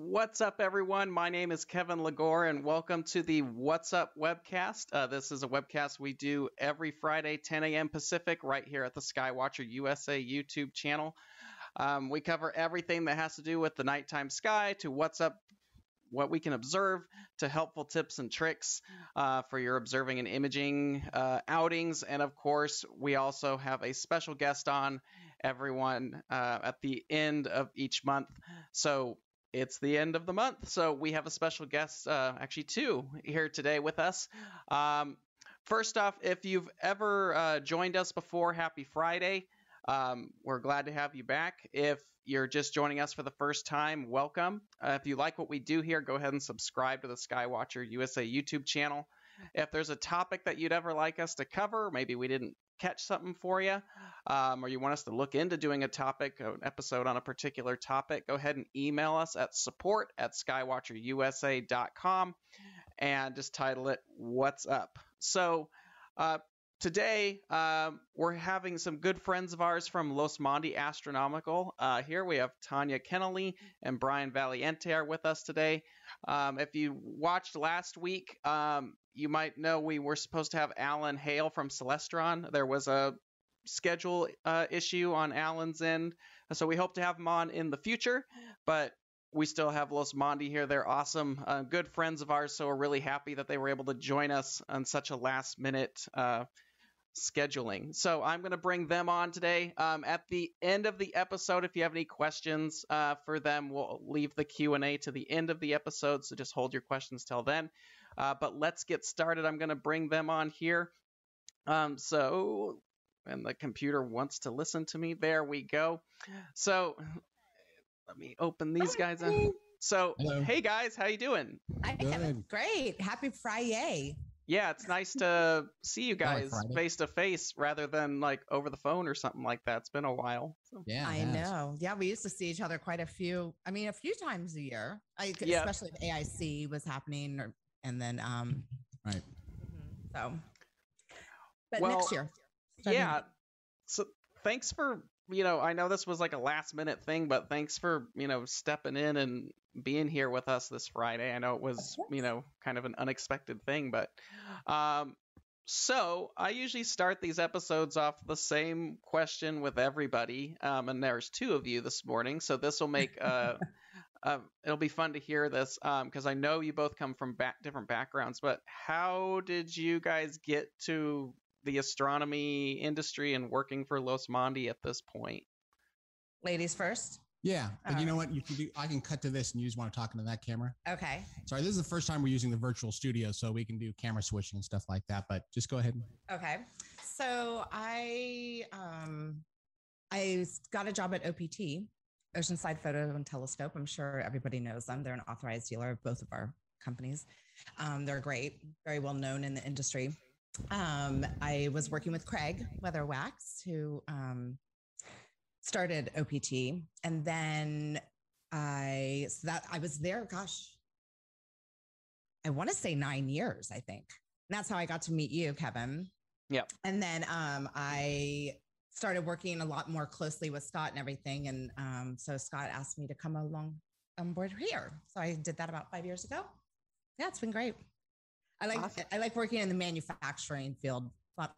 What's up, everyone? My name is Kevin Lagore, and welcome to the What's Up webcast. Uh, this is a webcast we do every Friday, 10 a.m. Pacific, right here at the Skywatcher USA YouTube channel. Um, we cover everything that has to do with the nighttime sky to what's up, what we can observe, to helpful tips and tricks uh, for your observing and imaging uh, outings. And of course, we also have a special guest on everyone uh, at the end of each month. So it's the end of the month, so we have a special guest, uh, actually two, here today with us. Um, first off, if you've ever uh, joined us before, happy Friday. Um, we're glad to have you back. If you're just joining us for the first time, welcome. Uh, if you like what we do here, go ahead and subscribe to the Skywatcher USA YouTube channel. If there's a topic that you'd ever like us to cover, maybe we didn't catch something for you, um, or you want us to look into doing a topic, an episode on a particular topic, go ahead and email us at support at skywatcherusa.com and just title it What's Up. So, uh, Today, um, we're having some good friends of ours from Losmandy Astronomical. Uh, here we have Tanya Kennelly and Brian Valente are with us today. Um, if you watched last week, um, you might know we were supposed to have Alan Hale from Celestron. There was a schedule uh, issue on Alan's end, so we hope to have him on in the future. But we still have Losmandy here. They're awesome, uh, good friends of ours. So we're really happy that they were able to join us on such a last minute uh, scheduling. So I'm going to bring them on today. Um, at the end of the episode, if you have any questions uh, for them, we'll leave the Q and A to the end of the episode. So just hold your questions till then. Uh, but let's get started. I'm going to bring them on here. Um, so, and the computer wants to listen to me. There we go. So, let me open these guys up. So, Hello. hey guys, how you doing? Hi, Good. Kevin. Great. Happy Friday. Yeah, it's nice to see you guys face to face rather than like over the phone or something like that. It's been a while. So. Yeah, I it know. Yeah, we used to see each other quite a few. I mean, a few times a year. I, Yeah. especially if AIC was happening, or, and then um. Right. So, but Well, next year. starting- Yeah. So thanks for you know I know this was like a last minute thing, but thanks for you know stepping in and being here with us this Friday. I know it was you know kind of an unexpected thing, but um. So I usually start these episodes off the same question with everybody, um, and there's two of you this morning, so this will make uh, uh, it'll be fun to hear this because I know you both come from back, different backgrounds. But how did you guys get to the astronomy industry and working for Losmandy at this point? Ladies first. Yeah, but you All know what? You can do. I can cut to this, and you just want to talk into that camera. Okay. Sorry, this is the first time we're using the virtual studio, so we can do camera switching and stuff like that. But just go ahead. Okay. So I um I got a job at OPT, Oceanside Photo and Telescope. I'm sure everybody knows them. They're an authorized dealer of both of our companies. Um, they're great, very well known in the industry. Um, I was working with Craig Weatherwax, who um, started OPT, and then I so that I was there. Gosh, I want to say nine years. I think and that's how I got to meet you, Kevin. Yep. And then um, I started working a lot more closely with Scott and everything. And um, so Scott asked me to come along on board here. So I did that about five years ago. Yeah, it's been great. I like Awesome. I like working in the manufacturing field. It's a lot,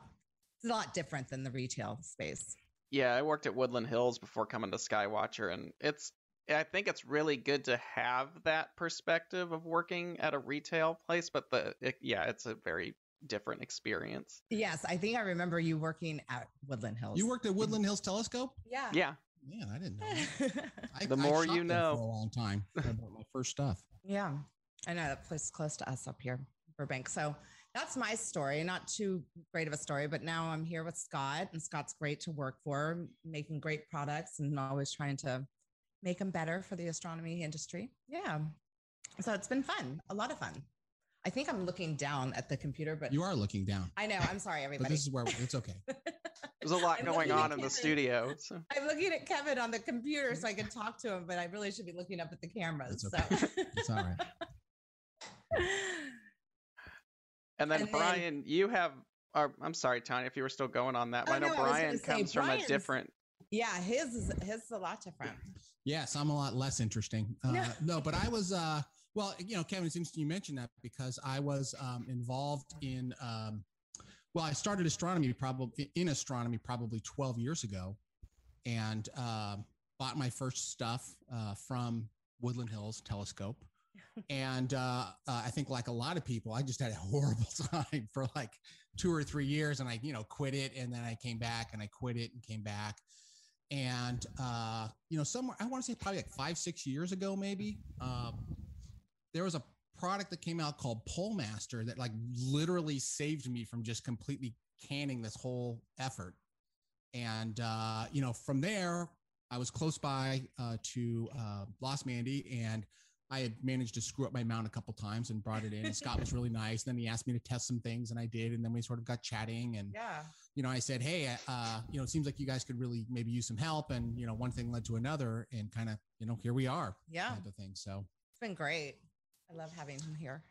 it's a lot different than the retail space. Yeah, I worked at Woodland Hills before coming to Skywatcher, and it's I think it's really good to have that perspective of working at a retail place, but the it, yeah, it's a very different experience. Yes, I think I remember you working at Woodland Hills. you worked at Woodland Hills Telescope. yeah. Yeah, Yeah, I didn't know. I, The more shopped you know. For a long time. I bought my first stuff. Yeah, I know that place is close to us up here, Burbank. So that's my story. Not too great of a story, but now I'm here with Scott, and Scott's great to work for, making great products and always trying to make them better for the astronomy industry. Yeah. So it's been fun, a lot of fun. I think I'm looking down at the computer, but You are looking down, I know. I'm sorry, but everybody. this is where it's okay. there's a lot I'm going on at in the studio. So. I'm looking at Kevin on the computer so I can talk to him, but I really should be looking up at the cameras. It's okay. So. It's all right. And then And then- Brian, you have. Or, I'm sorry, Tony, if you were still going on that. Oh, I know no, I was gonna Brian say, comes from a different Yeah, his is his is a lot different. Yes, I'm a lot less interesting. Uh, No. no. but I was, uh, well, you know, Kevin, it's interesting you mentioned that because I was um, involved in, um, well, I started astronomy probably in astronomy probably 12 years ago and uh, bought my first stuff uh, from Woodland Hills Telescope. And uh, uh, I think, like a lot of people, I just had a horrible time for like two or three years, and I, you know, quit it, and then I came back, and I quit it, and came back, and uh, you know, somewhere I want to say probably like five, six years ago, maybe um, there was a product that came out called Polemaster that like literally saved me from just completely canning this whole effort. And uh, you know, from there, I was close by uh, to uh, Losmandy, and I had managed to screw up my mount a couple times and brought it in. And Scott was really nice. And Then he asked me to test some things, and I did. And then we sort of got chatting, and Yeah. you know, I said, hey, uh, you know, it seems like you guys could really maybe use some help. And you know, one thing led to another, and kind of, you know, here we are, Yeah. type of thing. So It's been great. I love having him here.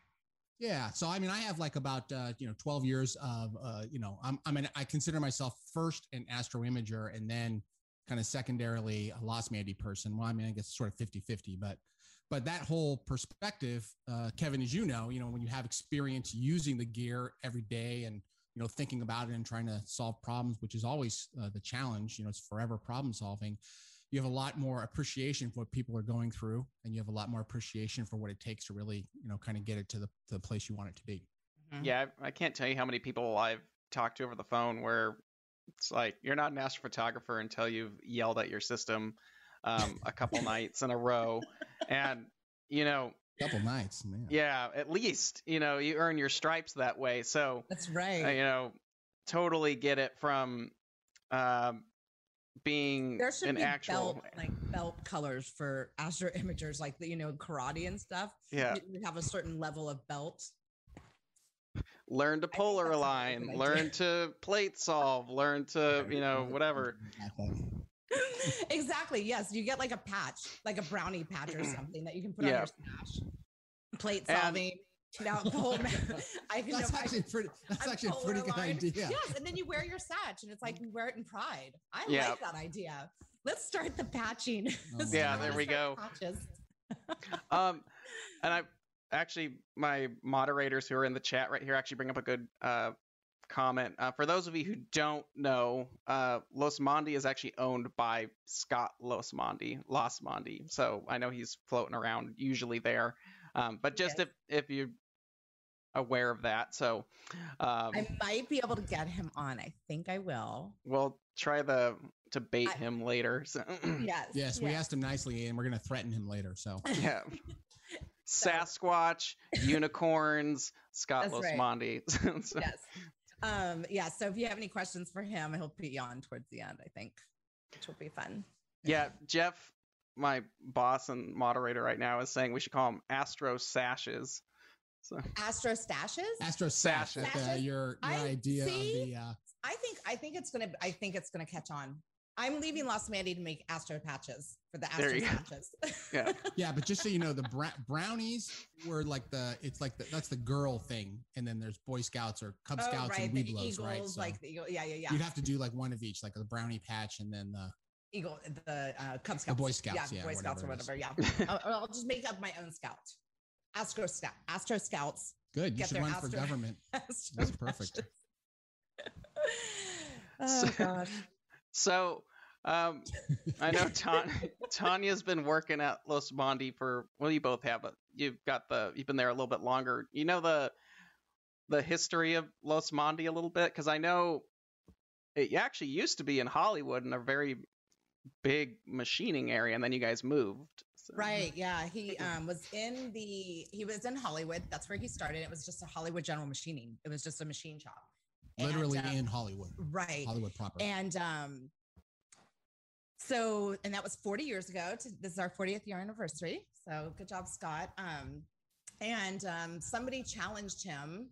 yeah. So I mean, I have like about uh, you know 12 years of uh, you know, I'm I mean, I consider myself first an astro imager and then kind of secondarily a Losmandy person. Well, I mean, I guess sort of 50-50, but but that whole perspective, uh, Kevin, as you know, you know, when you have experience using the gear every day and you know thinking about it and trying to solve problems, which is always uh, the challenge. You know, it's forever problem solving. You have a lot more appreciation for what people are going through, and you have a lot more appreciation for what it takes to really, you know, kind of get it to the, to the place you want it to be. Mhm. Yeah, I, I can't tell you how many people I've talked to over the phone where it's like you're not an astrophotographer until you've yelled at your system um, a couple nights in a row, and you know, couple nights, man. yeah, at least you know you earn your stripes that way. So That's uh, right. you know, totally get it from um, being there should an be actual. belt like belt colors for astro imagers, like the you know karate and stuff. Yeah, You- You have a certain level of belt. learn to polar align, learn to plate solve, learn to you know whatever. exactly. Yes, you get like a patch, like a brownie patch or something that you can put on your stash. Plate And- solving. Now, pole ma- I can That's know- I- actually pretty. That's I'm actually a pretty good idea. Yes, and then you wear your satch, and it's like you wear it in pride. I Yeah. like that idea. Let's start the patching. Oh Yeah, there we go. Patches. um, and I actually my moderators who are in the chat right here actually bring up a good uh, comment. Uh, for those of you who don't know, uh, Losmandy is actually owned by Scott Losmandy, Los Mondi. So I know he's floating around usually there. Um, but just Yes. if if you're aware of that, so um, I might be able to get him on. I think I will. we'll try the to bait I- him later. So, Yes. Yes, we yes. asked him nicely, and we're going to threaten him later. So yeah. Sasquatch, unicorns, Scott That's Los right. Mondi. So- yes. Um, yeah. So if you have any questions for him, he'll put you on towards the end, I think, which will be fun. Yeah, Jeff, my boss and moderator right now, is saying we should call him Astro Sashes. So Astro stashes. Astro Sash, Sashes. uh, your your I- idea see? of the uh, I think I think it's gonna I think it's gonna catch on. I'm leaving Losmandy to make Astro patches for the Astro patches. Yeah. yeah, but just so you know, the bra- brownies were like the it's like the, that's the girl thing, and then there's Boy Scouts or Cub oh, Scouts right, and the Webelos, eagles, right? So like the eagle. Yeah, yeah, yeah. you'd have to do like one of each, like a brownie patch, and then the eagle, the uh, Cub Scouts, the Boy Scouts, yeah, Boy Scouts or whatever whatever. Yeah, I'll, I'll just make up my own scout. Astro Scout, Astro Scouts. good. You Get should their run for Astro- government. Astro That's perfect. oh gosh. So um, I know Ta- Tanya's been working at Losmandy for well, you both have, but you've got the you've been there a little bit longer. You know the the history of Losmandy a little bit because I know it actually used to be in Hollywood in a very big machining area, and then you guys moved. So- Right. Yeah. He um, was in the, he was in Hollywood. That's where he started. It was just a Hollywood general machining. It was just a machine shop. And, Literally um, in Hollywood, Right. Hollywood proper. And um, so, and that was 40 years ago. To, this is our 40th year anniversary. So good job, Scott. Um, and um, somebody challenged him.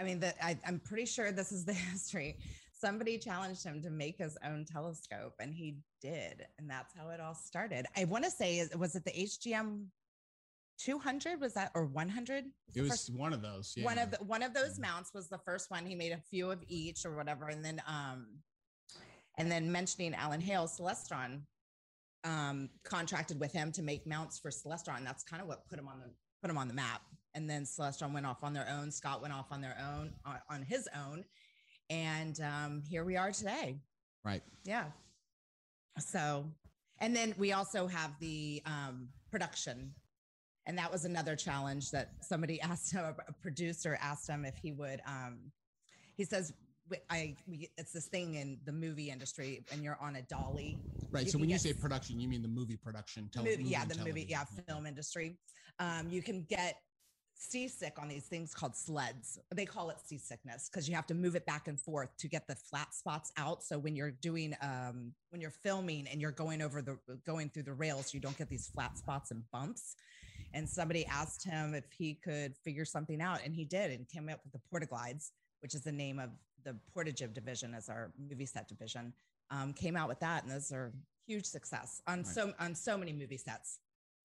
I mean, that I, I'm pretty sure this is the history. Somebody challenged him to make his own telescope, and he did, and that's how it all started. I want to say, was it the HGM 200? Was that or 100? it was one of those. Yeah. one of the, one of those mounts was the first one he made a few of each or whatever and then um And then mentioning Alan Hale, Celestron um, contracted with him to make mounts for Celestron. That's kind of what put him on the put him on the map. And then Celestron went off on their own. Scott went off on their own on, on his own, and um, here we are today. Right. Yeah. So, and then we also have the um, production. And that was another challenge that somebody asked him, a producer asked him if he would. Um, he says, I we, it's this thing in the movie industry, and you're on a dolly. Right. You so when you say production, you mean the movie production, tele- movie, yeah, the movie, yeah, film industry. Um, you can get seasick on these things called sleds. They call it seasickness because you have to move it back and forth to get the flat spots out. So when you're doing, um, when you're filming and you're going over the, going through the rails, you don't get these flat spots and bumps. And somebody asked him if he could figure something out, and he did, and came up with the Portaglides, which is the name of the Porta Jib division as our movie set division. Um, came out with that, and those are huge success on Right. so on so many movie sets.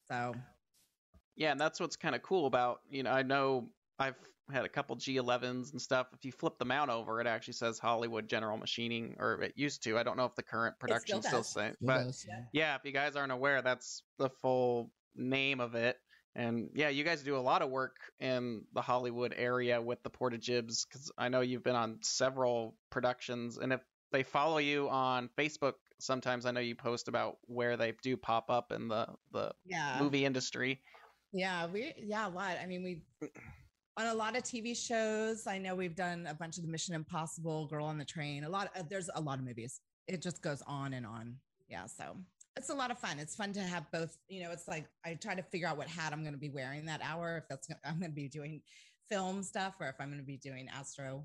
So Yeah, and that's what's kind of cool about, you know, I know I've had a couple G11s and stuff. If you flip them out over, it actually says Hollywood General Machining, or it used to. I don't know if the current production still does. saying, but yeah. yeah, if you guys aren't aware, that's the full name of it. And yeah, you guys do a lot of work in the Hollywood area with the Porta Jibs because I know you've been on several productions. And if they follow you on Facebook, sometimes I know you post about where they do pop up in the the yeah, movie industry. yeah, we yeah a lot. I mean, we on a lot of TV shows. I know we've done a bunch of the Mission Impossible, Girl on the Train. A lot. Of, there's a lot of movies. It just goes on and on. Yeah, so it's a lot of fun. It's fun to have both. You know, it's like I try to figure out what hat I'm going to be wearing that hour. If that's I'm going to be doing film stuff, or if I'm going to be doing astro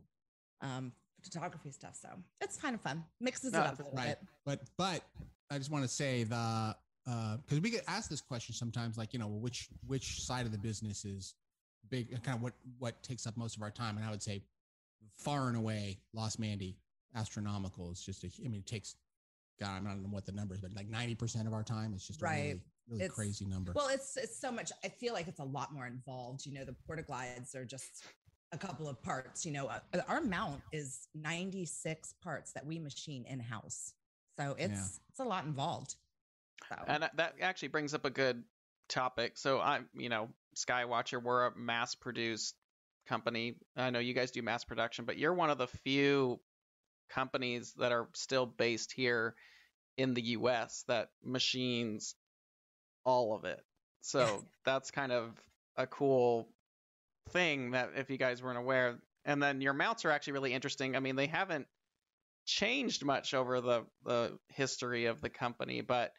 um, photography stuff. So it's kind of fun. Mixes No, it up a little Right. bit. But but I just want to say the because we get asked this question sometimes, like you know, which which side of the business is big, kind of what what takes up most of our time, and I would say far and away, Losmandy astronomical is just a. I mean, it takes. God, I don't know what the number is, but like ninety percent of our time. It's just a Right. really, really It's- crazy number. Well, it's it's so much. I feel like it's a lot more involved. You know, the Portaglides are just a couple of parts. You know, uh, our mount is 96 parts that we machine in house. So it's Yeah. it's a lot involved. So And that- that actually brings up a good topic. So I'm, you know, Skywatcher, we're a mass-produced company. I know you guys do mass production, but you're one of the few companies that are still based here in the U.S. that machines all of it. So that's kind of a cool thing that if you guys weren't aware. And then your mounts are actually really interesting. I mean, they haven't changed much over the the history of the company, but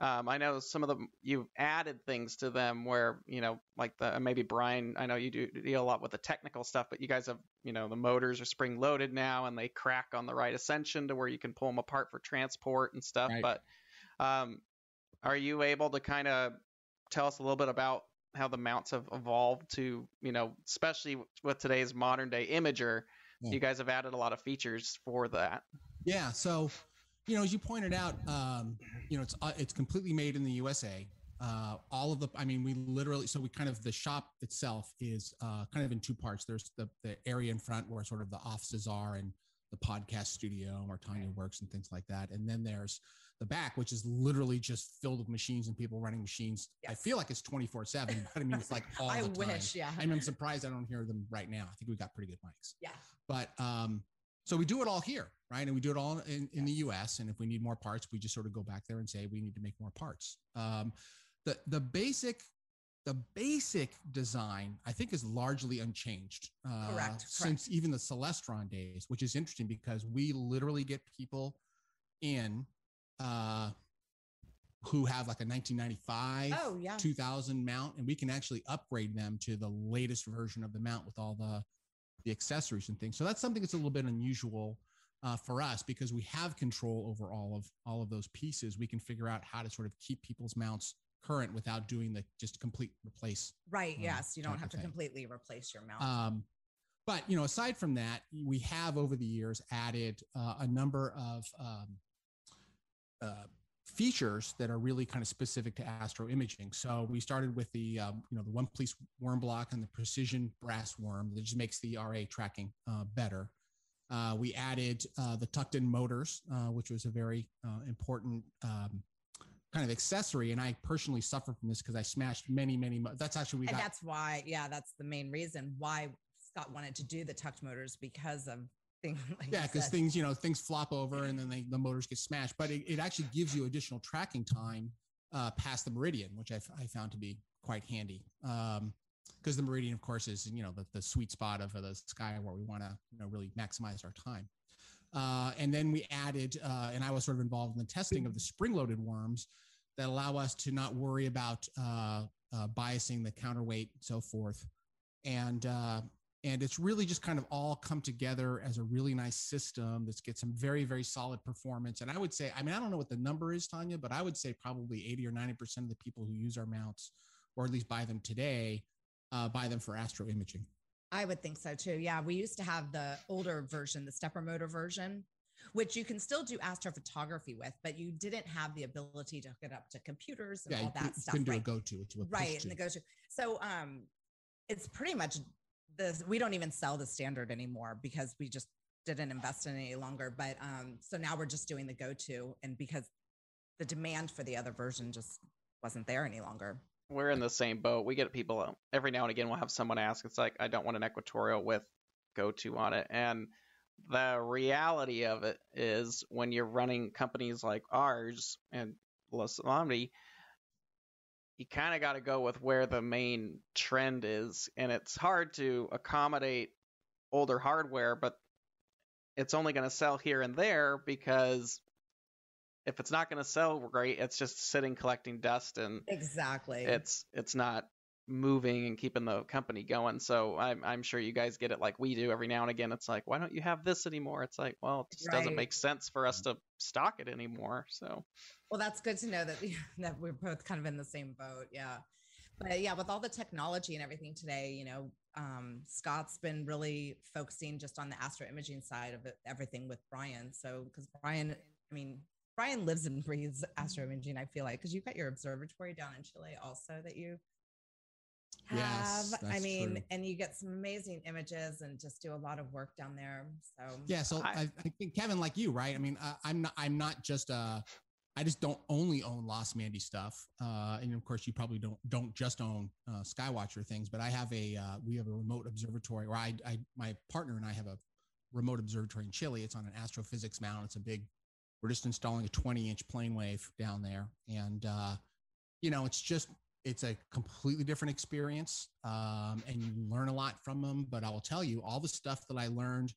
um, I know some of them you've added things to them where you know like the maybe Brian. I know you do deal a lot with the technical stuff, but you guys have you know the motors are spring loaded now and they crack on the right ascension to where you can pull them apart for transport and stuff. Right. But um, are you able to kind of tell us a little bit about how the mounts have evolved to you know especially with today's modern day imager? Yeah. You guys have added a lot of features for that. Yeah. So, you know, as you pointed out, um, you know, it's uh, it's completely made in the USA. Uh, all of the, I mean, we literally, so we kind of the shop itself is uh, kind of in two parts. There's the the area in front where sort of the offices are and the podcast studio where Tanya works and things like that, and then there's the back, which is literally just filled with machines and people running machines. I feel like it's 24 seven, but I mean, it's like all I the time. wish, yeah. I mean, I'm surprised I don't hear them right now. I think we got pretty good mics yeah. but um so we do it all here right? And we do it all in, in the us and if we need more parts we just sort of go back there and say we need to make more parts. Um the the basic the basic design i think is largely unchanged uh, Correct, since even the celestron days which is interesting because we literally get people in uh who have like a 1995 Oh yeah. 2000 mount and we can actually upgrade them to the latest version of the mount with all the the accessories and things so that's something that's a little bit unusual uh, for us because we have control over all of all of those pieces we can figure out how to sort of keep people's mounts current without doing the just complete replace Right. uh, Yes. You don't have to thing. completely replace your mount. um, but you know, aside from that, we have over the years added uh, a number of um, uh, features that are really kind of specific to astro imaging. So we started with the um, you know the one piece worm block and the precision brass worm that just makes the RA tracking uh, better. Uh, we added uh, the tucked in motors, uh, which was a very uh, important um, kind of accessory. And I personally suffer from this because I smashed many, many. Mo- that's actually we and got. that's why, yeah, that's the main reason why Scott wanted to do the tucked motors because of things. Like yeah, because things you know things flop over and then they, the motors get smashed. But it, it actually gives you additional tracking time uh, past the meridian, which I, f- I found to be quite handy. Um, because the meridian, of course, is you know the, the sweet spot of the sky where we want to you know really maximize our time. Uh, and then we added, uh, and I was sort of involved in the testing of the spring-loaded worms that allow us to not worry about uh, uh, biasing the counterweight and so forth. And uh, and it's really just kind of all come together as a really nice system that's get some very very solid performance. And I would say, I mean, I don't know what the number is, Tanya, but I would say probably 80 or 90 percent of the people who use our mounts, or at least buy them today, uh, buy them for astro imaging. I would think so too. Yeah, we used to have the older version, the stepper motor version, which you can still do astrophotography with, but you didn't have the ability to hook it up to computers and Yeah, all that you stuff. couldn't do a right? go-to, to right and the go-to so um it's pretty much the we don't even sell the standard anymore because we just didn't invest in any longer but um so now we're just doing the go-to and because the demand for the other version just wasn't there any longer We're in the same boat. We get people every now and again. We'll have someone ask. It's like I don't want an equatorial with go to on it, and the reality of it is when you're running companies like ours and Losmandy, you kind of got to go with where the main trend is, and it's hard to accommodate older hardware, but it's only going to sell here and there because if it's not going to sell great, it's just sitting collecting dust and exactly. it's it's not moving and keeping the company going. So I'm I'm sure you guys get it like we do every now and again. It's like, why don't you have this anymore? It's like, well, it just doesn't make sense for us to stock it anymore. So well that's good to know that that we're both kind of in the same boat yeah but yeah with all the technology and everything today you know um, scott's been really focusing just on the astro imaging side of it, everything with brian so because brian i mean brian lives and breathes astro imaging i feel like because you've got your observatory down in chile also that you have Yes, i mean true. and you get some amazing images and just do a lot of work down there so Yeah, so I- I, I think Kevin, like you, right? I mean, uh, I'm not, I'm not just, uh, I just don't only own Losmandy stuff, uh, and of course, you probably don't don't just own uh, Skywatcher things, but I have a, uh, we have a remote observatory, or I, I, my partner and I have a remote observatory in Chile. It's on an astrophysics mount. It's a big. We're just installing a 20 inch plane wave down there, and uh, you know, it's just it's a completely different experience, um, and you learn a lot from them. But I will tell you, all the stuff that I learned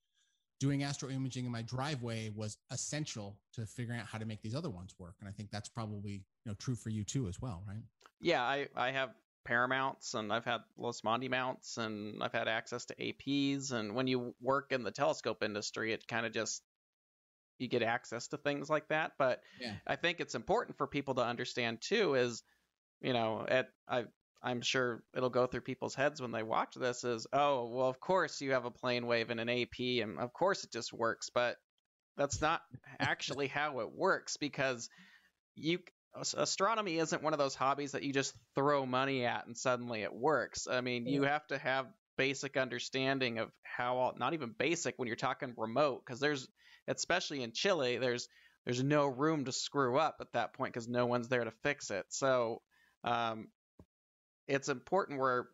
doing astro imaging in my driveway was essential to figuring out how to make these other ones work. And I think that's probably you know true for you too as well, right? yeah, I I have Paramounts and I've had Losmandy mounts and I've had access to APs. And when you work in the telescope industry, it kind of just you get access to things like that. But Yeah. I think it's important for people to understand too is, you know, at I I'm sure it'll go through people's heads when they watch this is, oh, well, of course you have a plane wave and an AP, and of course it just works, but that's not actually how it works because you astronomy isn't one of those hobbies that you just throw money at and suddenly it works. I mean, you have to have basic understanding of how all, not even basic when you're talking remote because there's especially in Chile there's there's no room to screw up at that point because no one's there to fix it. So um, it's important where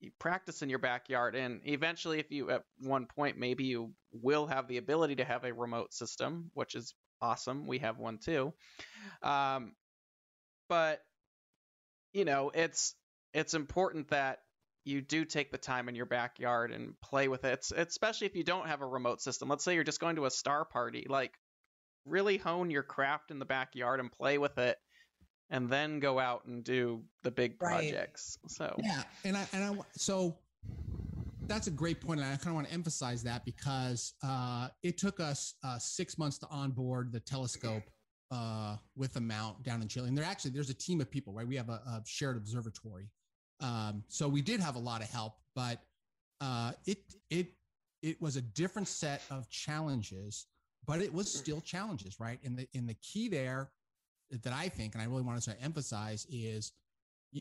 you practice in your backyard and eventually if you at one point maybe you will have the ability to have a remote system which is awesome. We have one too. Um, but you know it's it's important that you do take the time in your backyard and play with it. It's, especially if you don't have a remote system. Let's say you're just going to a star party like really hone your craft in the backyard and play with it and then go out and do the big Right. projects so Yeah, and I and I so that's a great point, and I kind of want to emphasize that because uh, it took us uh, six months to onboard the telescope uh, with a mount down in Chile, and there actually there's a team of people, right? We have a, a shared observatory, um, so we did have a lot of help, but uh, it it it was a different set of challenges, but it was still challenges, right? And the and the key there that I think, and I really want to emphasize is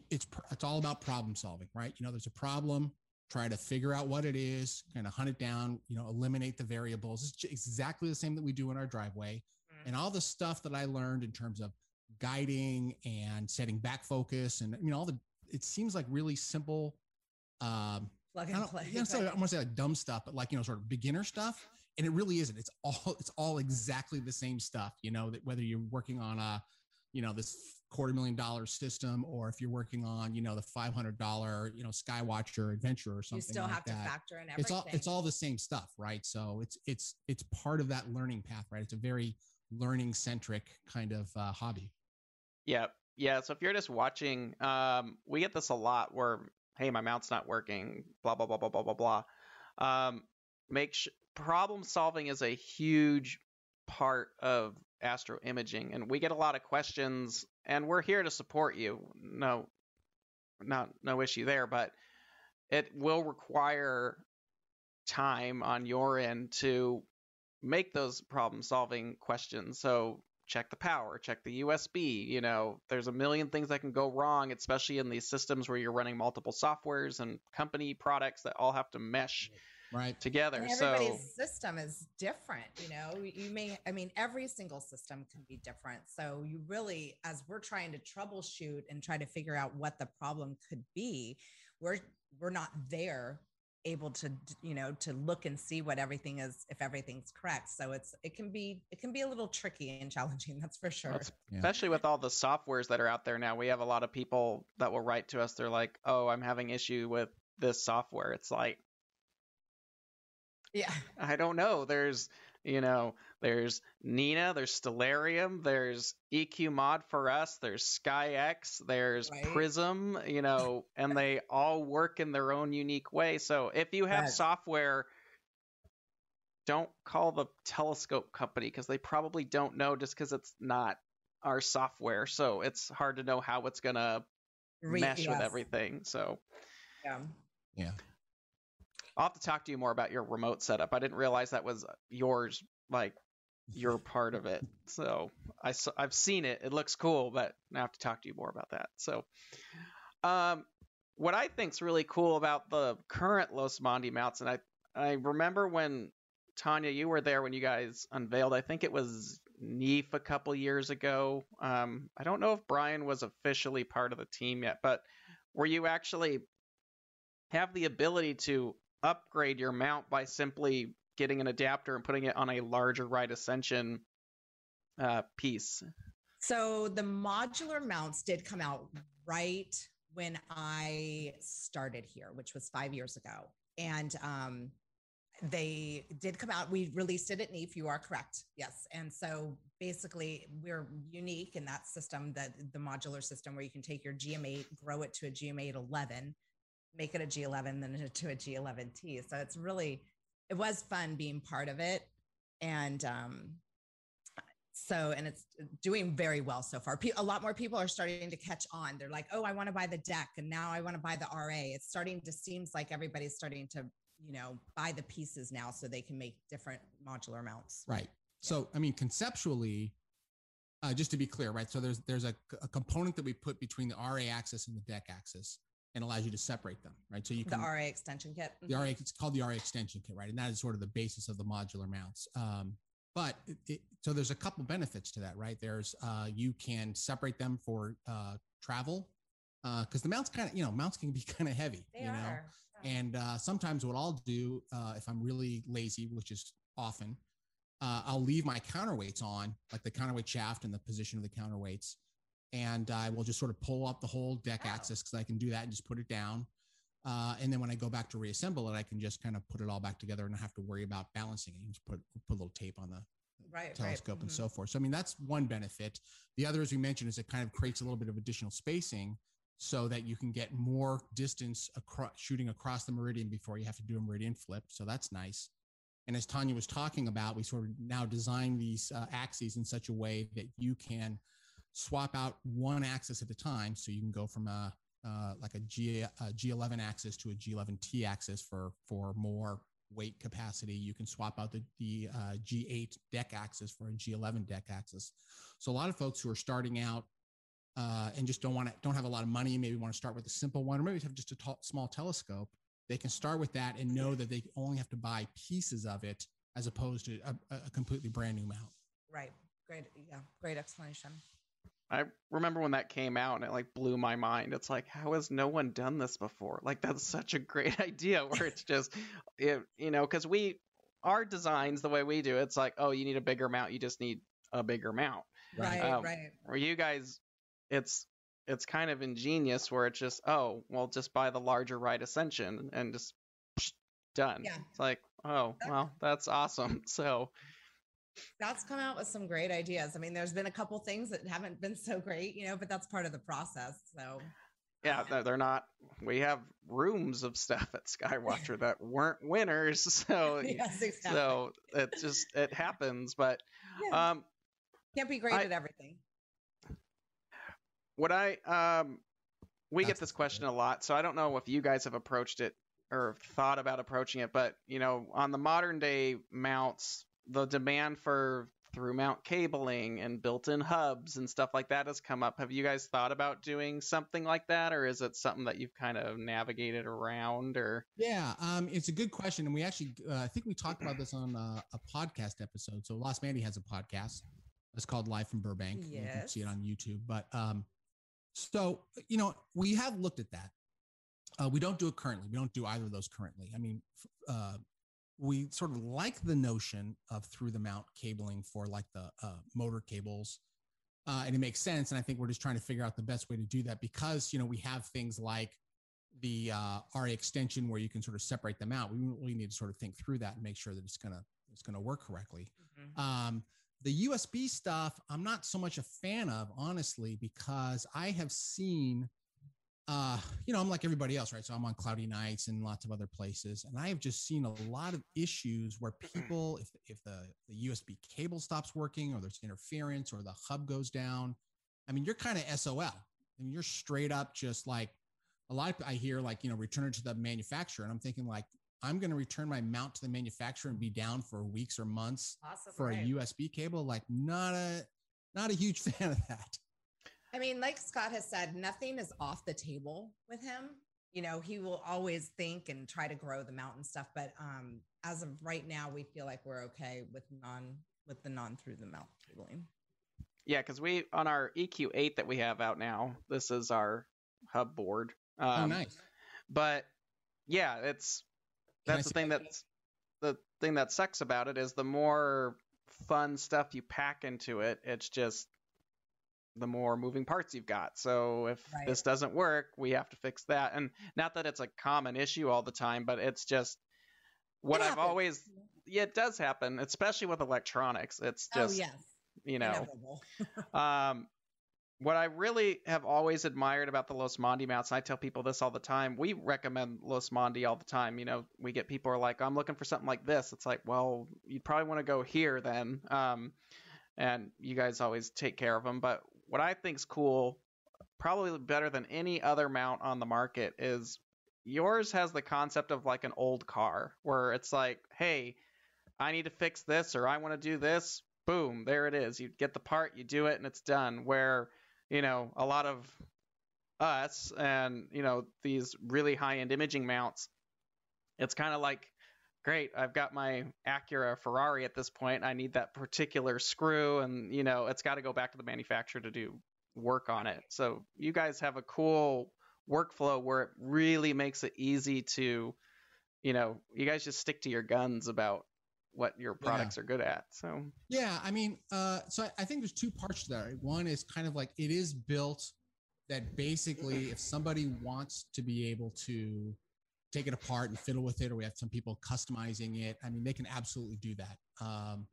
it's it's all about problem solving, right? You know, there's a problem, try to figure out what it is, kind of hunt it down, you know, eliminate the variables. It's exactly the same that we do in our driveway. Mm-hmm. And all the stuff that I learned in terms of guiding and setting back focus and you know all the it seems like really simple um plug and play. I, say, I want to say like dumb stuff, but like you know, sort of beginner stuff. And it really isn't. It's all it's all exactly the same stuff. You know that whether you're working on a, you know, this quarter million dollar system, or if you're working on you know the five hundred dollar you know Skywatcher Adventure or something. You still like have that. to factor in everything. It's all it's all the same stuff, right? So it's it's it's part of that learning path, right? It's a very learning centric kind of uh, hobby. Yeah, yeah. So if you're just watching, um, we get this a lot where hey, my mount's not working, blah, blah, blah, blah, blah, blah, blah. Um, make sh- problem solving is a huge part of astro imaging. And we get a lot of questions, and we're here to support you. No, not, no issue there, but it will require time on your end to make those problem solving questions. So check the power, check the USB. You know, there's a million things that can go wrong, especially in these systems where you're running multiple softwares and company products that all have to mesh right together. And everybody's so, system is different. You know, you may, I mean, every single system can be different. So you really, as we're trying to troubleshoot and try to figure out what the problem could be, we're we're not there able to you know to look and see what everything is if everything's correct so it's it can be it can be a little tricky and challenging that's for sure that's, yeah. especially with all the softwares that are out there now we have a lot of people that will write to us they're like oh i'm having issue with this software it's like yeah i don't know there's you know there's Nina, there's Stellarium, there's EQ Mod for us, there's SkyX, there's right. Prism, you know, and they all work in their own unique way. So if you have right. software, don't call the telescope company because they probably don't know just because it's not our software. So it's hard to know how it's going to mesh yes. with everything. So, yeah. Yeah. I'll have to talk to you more about your remote setup. I didn't realize that was yours like you're part of it. So I I've seen it. It looks cool, but I have to talk to you more about that. So, um, what I think's really cool about the current Losmandy mounts, and I I remember when Tanya, you were there when you guys unveiled. I think it was NEAF a couple years ago. Um, I don't know if Brian was officially part of the team yet, but where you actually have the ability to upgrade your mount by simply getting an adapter and putting it on a larger right ascension uh, piece. So the modular mounts did come out right when I started here, which was five years ago. And um, they did come out. We released it at NEAF. You are correct. Yes. And so basically, we're unique in that system, that the modular system where you can take your GM8, grow it to a GM8 11, make it a G11, then to a G11T. So it's really it was fun being part of it. And um, so, and it's doing very well so far. a lot more people are starting to catch on. They're like, oh, I want to buy the deck. And now I want to buy the RA. It's starting to seems like everybody's starting to, you know, buy the pieces now so they can make different modular mounts. Right. So, I mean, conceptually, uh, just to be clear, right? So there's there's a, a component that we put between the RA axis and the deck axis and allows you to separate them, right? So you can the RA extension kit. The RA it's called the RA extension kit, right? And that is sort of the basis of the modular mounts. Um, but it, it, so there's a couple benefits to that, right? There's uh, you can separate them for uh, travel because uh, the mounts kind of you know mounts can be kind of heavy, they you know. Are. And uh, sometimes what I'll do uh, if I'm really lazy, which is often, uh, I'll leave my counterweights on, like the counterweight shaft and the position of the counterweights and I will just sort of pull up the whole deck axis because I can do that and just put it down. Uh, and then when I go back to reassemble it, I can just kind of put it all back together and I have to worry about balancing it. You just put put a little tape on the right, telescope right. and mm-hmm. so forth. So I mean that's one benefit. The other, as we mentioned, is it kind of creates a little bit of additional spacing so that you can get more distance across shooting across the meridian before you have to do a meridian flip. So that's nice. And as Tanya was talking about, we sort of now design these uh, axes in such a way that you can swap out one axis at a time. So you can go from a uh, like a G a G11 axis to a G11T axis for for more weight capacity. You can swap out the the uh, G8 deck axis for a G11 deck axis. So a lot of folks who are starting out uh, and just don't want to don't have a lot of money, maybe want to start with a simple one, or maybe have just a t- small telescope. they can start with that and know that they only have to buy pieces of it as opposed to a, a completely brand new mount. Right. Great. Yeah. Great explanation. I remember when that came out and it like blew my mind. It's like, how has no one done this before? Like that's such a great idea where it's just, it, you know, because we, our designs, the way we do, it's like, oh, you need a bigger mount. You just need a bigger mount. Right. Um, right. Where you guys, it's, it's kind of ingenious where it's just, oh, well, just buy the larger right ascension and just psh, done. Yeah. It's like, oh, well, that's awesome. So, that's come out with some great ideas. I mean, there's been a couple things that haven't been so great, you know, but that's part of the process. So yeah, they're not. We have rooms of stuff at Skywatcher that weren't winners, so yes, exactly. so it just it happens. But yeah. um, can't be great I, at everything. What I um, we That's get this question a lot, so I don't know if you guys have approached it or thought about approaching it, but you know, on the modern day mounts, the demand for through mount cabling and built-in hubs and stuff like that has come up. Have you guys thought about doing something like that, or is it something that you've kind of navigated around? Or yeah, um, it's a good question, and we actually uh, I think we talked about this on a, a, podcast episode. So Losmandy has a podcast. It's called Live from Burbank. Yes. You can see it on YouTube. But um, so you know we have looked at that. Uh, we don't do it currently. We don't do either of those currently. I mean, uh, we sort of like the notion of through the mount cabling for like the uh, motor cables uh, and it makes sense and i think we're just trying to figure out the best way to do that because you know we have things like the uh, ra extension where you can sort of separate them out we really need to sort of think through that and make sure that it's gonna it's gonna work correctly mm-hmm. um, the usb stuff i'm not so much a fan of honestly because i have seen uh, you know, I'm like everybody else, right? So I'm on cloudy nights and lots of other places, and I have just seen a lot of issues where people, if if the the USB cable stops working, or there's interference, or the hub goes down, I mean, you're kind of SOL. I mean, you're straight up just like a lot of I hear like you know, return it to the manufacturer, and I'm thinking like I'm going to return my mount to the manufacturer and be down for weeks or months awesome, for right. a USB cable. Like, not a not a huge fan of that. I mean, like Scott has said, nothing is off the table with him. You know, he will always think and try to grow the mountain stuff. But um, as of right now, we feel like we're okay with non with the non through the mount cabling. Yeah, because we on our EQ8 that we have out now, this is our hub board. Oh, um, oh, nice. But yeah, it's that's the thing that's the thing that sucks about it is the more fun stuff you pack into it, it's just the more moving parts you've got. So if right. this doesn't work, we have to fix that. And not that it's a common issue all the time, but it's just what I've always yeah, it does happen, especially with electronics. It's oh, just oh, yes. you know um what I really have always admired about the Losmandy mounts, and I tell people this all the time, we recommend Losmandy all the time. You know, we get people are like, I'm looking for something like this. It's like, well, you'd probably want to go here then. Um, and you guys always take care of them. But what I think's cool, probably better than any other mount on the market, is yours has the concept of like an old car where it's like, hey, I need to fix this or I want to do this. Boom, there it is. You get the part, you do it, and it's done. Where, you know, a lot of us and, you know, these really high end imaging mounts, it's kind of like, great, I've got my Acura Ferrari at this point. I need that particular screw, and you know, it's got to go back to the manufacturer to do work on it. So you guys have a cool workflow where it really makes it easy to, you know, you guys just stick to your guns about what your products yeah. are good at. So yeah, I mean, uh, so I, I think there's two parts to that. One is kind of like it is built that basically, if somebody wants to be able to take it apart and fiddle with it, or we have some people customizing it. I mean, they can absolutely do that. Um,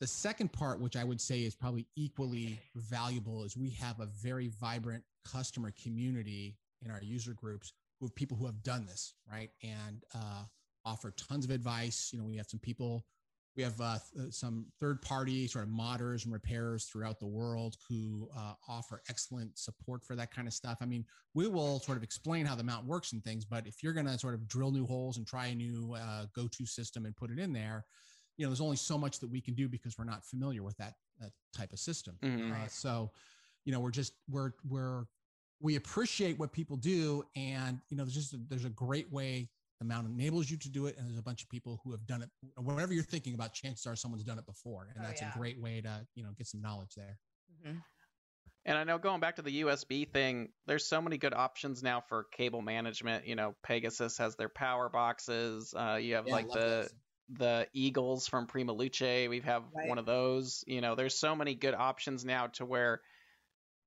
the second part, which I would say is probably equally valuable, is we have a very vibrant customer community in our user groups with people who have done this, right? And uh, offer tons of advice. You know, we have some people we have uh, th- uh, some third party sort of modders and repairers throughout the world who uh, offer excellent support for that kind of stuff. I mean, we will sort of explain how the mount works and things, but if you're going to sort of drill new holes and try a new uh, go to system and put it in there, you know, there's only so much that we can do because we're not familiar with that, that type of system. Mm-hmm. Uh, so, you know, we're just, we're, we're, we appreciate what people do. And, you know, there's just, a, there's a great way the mount enables you to do it, and there's a bunch of people who have done it. Whatever you're thinking about, chances are someone's done it before, and Oh, that's yeah. a great way to you know get some knowledge there. Mhm. And I know going back to the USB thing, there's so many good options now for cable management. You know, Pegasus has their power boxes. Uh, you have Yeah, like the those. the Eagles from Prima Luce. We have Right. one of those. You know, there's so many good options now to where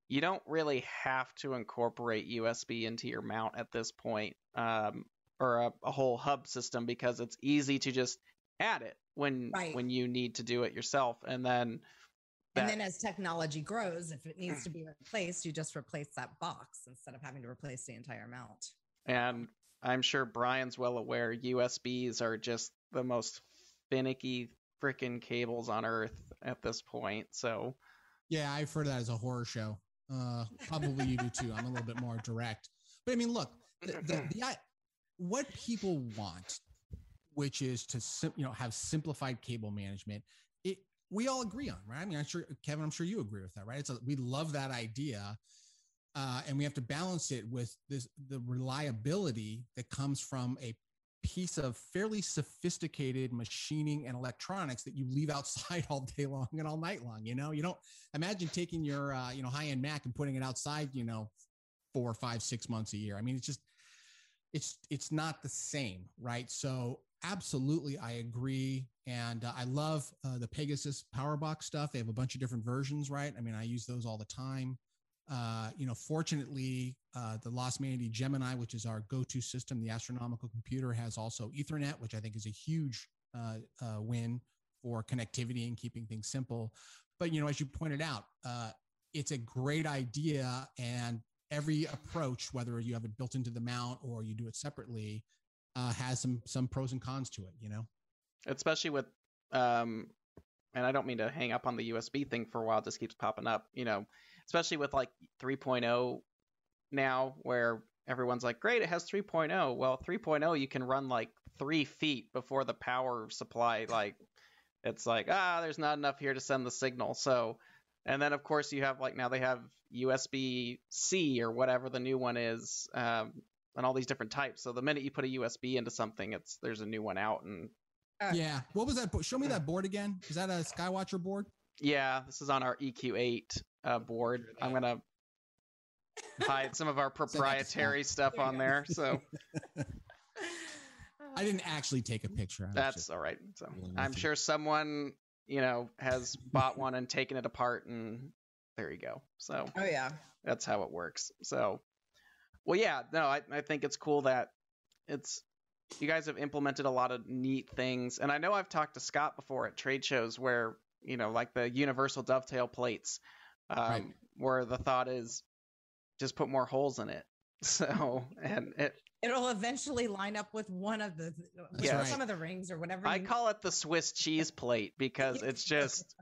you don't really have to incorporate USB into your mount at this point, um, or a, a whole hub system because it's easy to just add it when Right. when you need to do it yourself, and then And then as technology grows, if it needs to be replaced, you just replace that box instead of having to replace the entire mount. And I'm sure Brian's well aware USBs are just the most finicky freaking cables on earth at this point. So, Yeah, I've heard that as a horror show. Uh, probably you do too. I'm a little bit more direct, but I mean, look, the, the, the I, what people want, which is to you know have simplified cable management. It we all agree on, right? I mean, I'm sure Kevin, I'm sure you agree with that, right? It's a, we love that idea, uh, and we have to balance it with this the reliability that comes from a piece of fairly sophisticated machining and electronics that you leave outside all day long and all night long. You know, you don't imagine taking your uh, you know high end Mac and putting it outside. You know, four, five, six months a year. I mean, it's just it's it's not the same, right? So absolutely, I agree, and uh, I love uh, the Pegasus PowerBox stuff. They have a bunch of different versions, right? I mean, I use those all the time. Uh, you know, fortunately, uh, the Losmandy Gemini, which is our go-to system, the astronomical computer, has also Ethernet, which I think is a huge uh, uh, win for connectivity and keeping things simple. But you know, as you pointed out, it's a great idea, and every approach, whether you have it built into the mount or you do it separately, uh, has some some pros and cons to it. You know. especially with, um, and I don't mean to hang up on the USB thing for a while, just keeps popping up, you know, especially with like 3.0 now, where everyone's like, great, it has 3.0. Well, 3.0, you can run like three feet before the power supply, like, it's like, ah, there's not enough here to send the signal. So, and then of course you have like now they have USB C or whatever the new one is, um, and all these different types. So the minute you put a USB into something, it's there's a new one out, and Uh, Yeah. What was that? bo- Show me that board again. Is that a Skywatcher board? Yeah, this is on our EQ8 uh, board. I'm gonna hide some of our proprietary stuff on there, so I didn't actually take a picture. I was that's all right. So I'm sure someone you know has bought one and taken it apart, and there you go. So Oh yeah. that's how it works. So, well, yeah, no, I, I think it's cool that it's you guys have implemented a lot of neat things, and I know I've talked to Scott before at trade shows where you know, like the universal dovetail plates, um, Right. where the thought is just put more holes in it. So, and it, It'll eventually line up with one of the with That's some of the rings or whatever. I you- call it the Swiss cheese plate because it's just,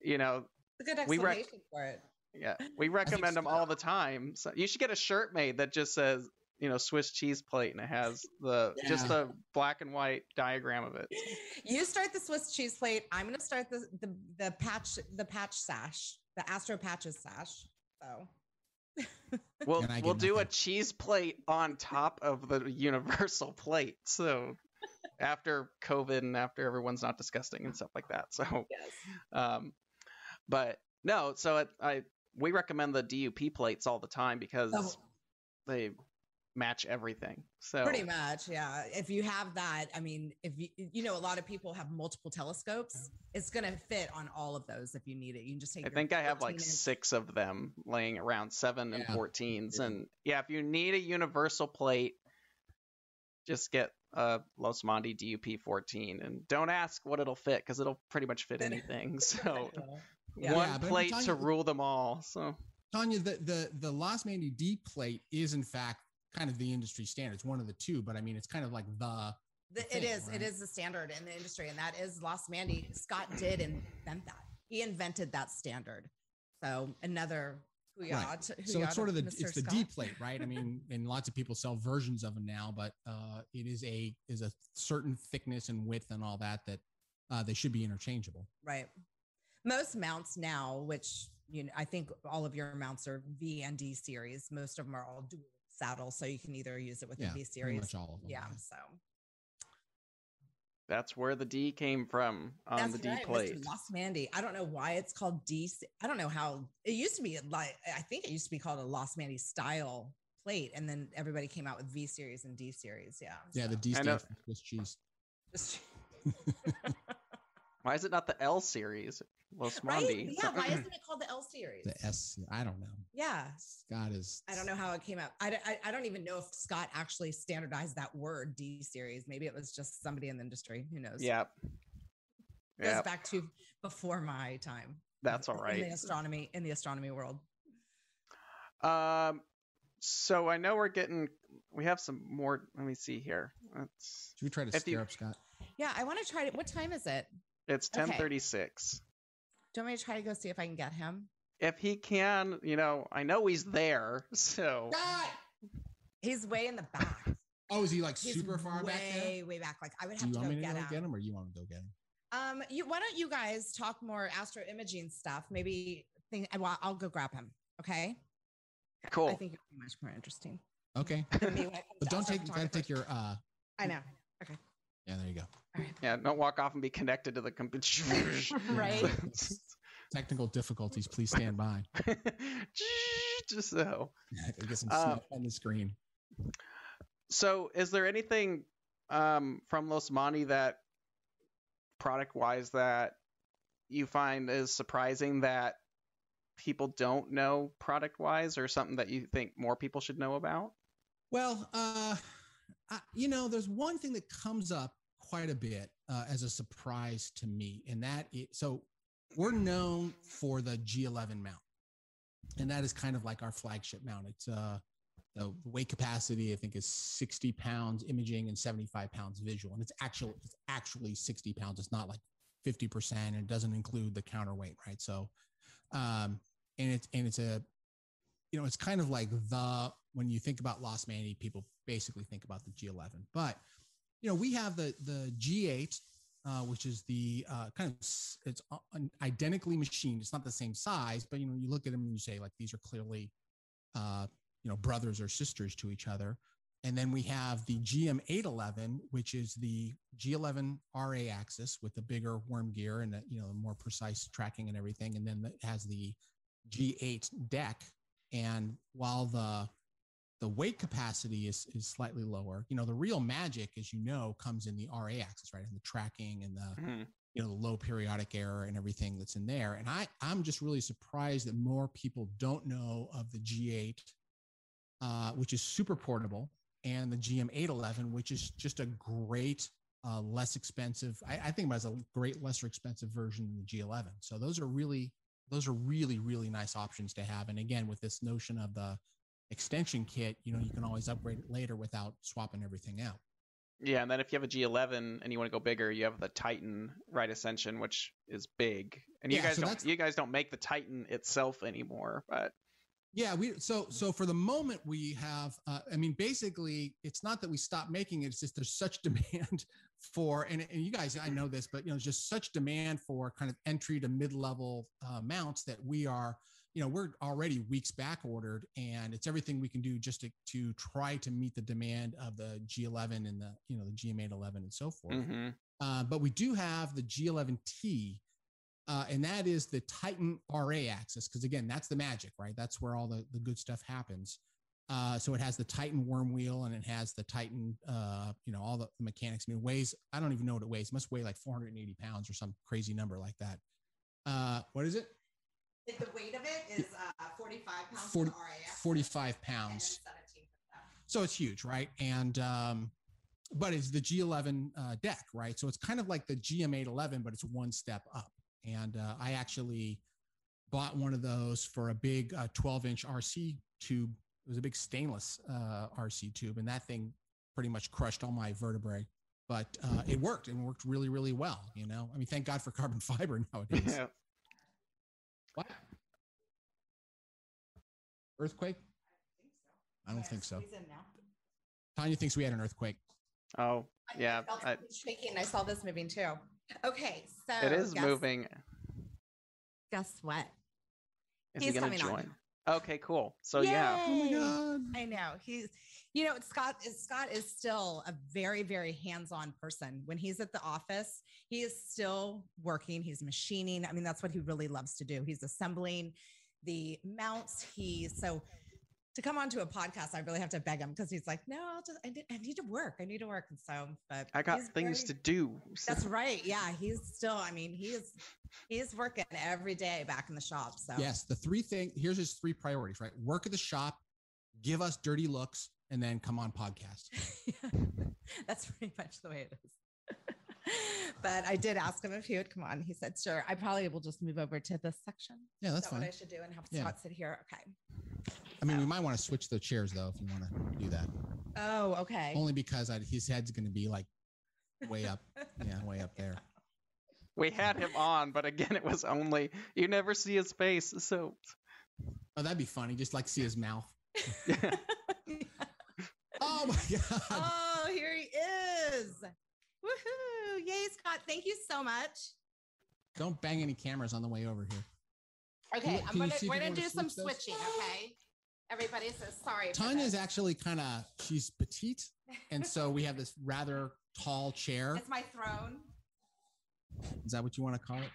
you know, It's a good we rec- for it. yeah, we recommend them all the time. So you should get a shirt made that just says, you know, Swiss cheese plate, and it has the just the black and white diagram of it. You start the Swiss cheese plate. I'm gonna start the the, the patch the patch sash, the Astro patches sash. So We'll And I we'll do a cheese plate on top of the universal plate. So after COVID and after everyone's not disgusting and stuff like that. So yes. um but no, so it, I we recommend the DUP plates all the time because Oh. they match everything. So Pretty much, yeah. If you have that, I mean, if you you know, a lot of people have multiple telescopes. It's gonna fit on all of those if you need it. You can just take. I think I have like inch- six of them laying around, seven and Yeah. 14s. Yeah. And yeah, if you need a universal plate, just get a Losmandy DUP 14 and don't ask what it'll fit because it'll pretty much fit anything. So Yeah. one Yeah, plate to rule them all. So Tanya, the the the Losmandy D plate is in fact kind of the industry standard. It's one of the two, but I mean, it's kind of like the The, thing, it is. right? It is the standard in the industry, and that is Losmandy. Scott did invent that. He invented that standard. So another Right. Huyat, so it's sort of the Mr. it's the D plate, right? I mean, and lots of people sell versions of them now, but uh, it is a is a certain thickness and width and all that that uh, they should be interchangeable. Right. Most mounts now, which you know, I think all of your mounts are V and D series. Most of them are all dual saddle, so you can either use it with Yeah, the V series. much all of them. Yeah. So That's where the D came from on That's the D right, Mr. plate. Losmandy. I don't know why it's called D. I don't know how it used to be like. I think it used to be called a Losmandy style plate, and then everybody came out with V series and D series. Yeah. Yeah, the so- D I know. stands for Swiss cheese. Just- Why is it not the L series? Los right? Mondi. Yeah. Why isn't it called the L series? The S. I don't know. Yeah. Scott is. I don't know how it came out. I, I, I don't even know if Scott actually standardized that word D series. Maybe it was just somebody in the industry. Who knows? Yep. Goes Yep. back to before my time. That's all right. In the astronomy in the astronomy world. Um, so I know we're getting. We have some more. Let me see here. Let's, Should we try to If you- scare up Scott? Yeah, I want to try it. What time is it? it's Okay. 10:36. Do you want me to try to go see if I can get him? If he can, you know, I know he's there. So Scott! He's way in the back. Oh, is he like He's super far way, back there? way back. Like I would Do have you to want go me to get go him. get him, or you want to go get him? Um, you why don't you guys talk more astro imaging stuff? Maybe think. Well, I'll go grab him. Okay. Cool. I think it'd be much more interesting. Okay, than me when it comes but don't take don't take your. uh I know. Yeah, there you go. Yeah, don't walk off and be connected to the computer. Right. Technical difficulties. Please stand by. Just so. I get some Uh, on the screen. So, is there anything um, from Losmandy that product wise that you find is surprising that people don't know product wise or something that you think more people should know about? Well, uh, I, you know, there's one thing that comes up quite a bit uh, as a surprise to me, and that is, so we're known for the G11 mount, and that is kind of like our flagship mount. It's uh, the weight capacity I think is 60 pounds imaging and 75 pounds visual, and it's actually it's actually 60 pounds. It's not like 50 percent, and it doesn't include the counterweight, right? So, um, and it's and it's a you know, it's kind of like the when you think about Losmandy, people basically think about the G11. But you know, we have the the G8, uh, which is the uh, kind of it's identically machined. It's not the same size, but you know, you look at them and you say like these are clearly, uh, you know, brothers or sisters to each other. And then we have the GM811, which is the G11 RA axis with the bigger worm gear and the, you know more precise tracking and everything. And then it has the G8 deck. And while the the weight capacity is is slightly lower, you know, the real magic, as you know, comes in the RA axis, right? And the tracking and the Mhm. you know the low periodic error and everything that's in there. And I I'm just really surprised that more people don't know of the G8, uh, which is super portable, and the GM811, which is just a great, uh, less expensive. I, I think it as a great, lesser expensive version than the G11. So those are really those are really really nice options to have. And again, with this notion of the extension kit, you know, you can always upgrade it later without swapping everything out. Yeah, and then if you have a G11 and you want to go bigger, you have the Titan Right Ascension, which is big. And you Yeah, guys so don't you guys don't make the Titan itself anymore, but Yeah, we so so for the moment we have uh, I mean basically it's not that we stopped making it it's just there's such demand for and, and you guys I know this but you know just such demand for kind of entry to mid-level uh, mounts that we are you know we're already weeks back ordered and it's everything we can do just to, to try to meet the demand of the G11 and the you know the GM811 and so forth. Mhm. Uh, but we do have the G11T, uh, and that is the Titan RA axis. Because again, that's the magic, right? That's where all the, the good stuff happens. Uh, so it has the Titan worm wheel and it has the Titan, uh, you know, all the, the mechanics. I mean, it weighs, I don't even know what it weighs. It must weigh like 480 pounds or some crazy number like that. Uh, what is it? The weight of it is uh, 45 pounds 40 RAF. 45 pounds. So it's huge, right? And um, but it's the G11 uh, deck, right? So it's kind of like the GM811, but it's one step up. And uh, I actually bought one of those for a big uh, 12 inch RC tube. It was a big stainless uh, RC tube, and that thing pretty much crushed all my vertebrae. But uh, it worked and worked really, really well. You know, I mean, thank God for carbon fiber nowadays. Yeah. What? Earthquake? I don't think so. He's in now. Tanya thinks we had an earthquake. Oh, I yeah. felt I, shaking. I saw this moving too. Okay, so it is guess- moving. Guess what? Is He's he going to coming on. Join? Okay, cool. So yeah, Oh my god. I know he's, you know, Scott is Scott is still a very very hands-on person. When he's at the office, he is still working. He's machining. I mean, that's what he really loves to do. He's assembling the mounts. He so to come onto a podcast, I really have to beg him because he's like, no, I'll just I, need- I need to work. I need to work. And so, but I got things very- to do. So- That's right. Yeah, he's still. I mean, he's, he's working every day back in the shop. So Yes, the three thing here's his three priorities, right? Work at the shop, give us dirty looks, and then come on podcast. That's pretty much the way it is. but I did ask him if he would come on. He said, sure. I probably will just move over to this section. Yeah, that's that what. I should do and have Yeah. Scott sit here. Okay. I mean, we might want to switch the chairs though if you want to do that. Oh, okay. Only because I, his head's going to be like way up. Yeah, way up there. we had him on, but again, it was only you never see his face. So Oh, that'd be funny. Just like see his mouth. Oh my god. oh, here he is. Woohoo. Yay, Scott. Thank you so much. Don't bang any cameras on the way over here. Okay, you- I'm gonna we're gonna wanna do some switch those? switching, okay? Everybody says sorry. for Tanya's actually kind of she's petite, and so we have this rather tall chair. It's my throne. Is that what you want to call it?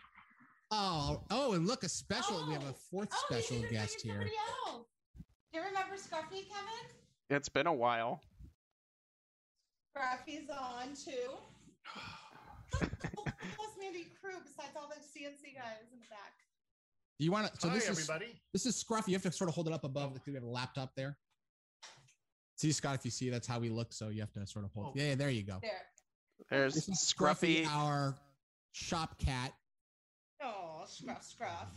Oh, oh, and look, a special. we have a oh, fourth Oh, special even guest here. else. Do you remember Scruffy, Kevin? it's been a while. Scruffy's on too. Plus Mandy crew besides all the CNC guys in the back. Do you want to? So Hi, this is everybody. this is Scruffy. You have to sort of hold it up above because we have a laptop there. See, Scott, if you see, that's how we look. So you have to sort of hold. Oh. Yeah, yeah, there you go. There. There's This is Scruffy, our shop cat. Oh, scruff, scruff.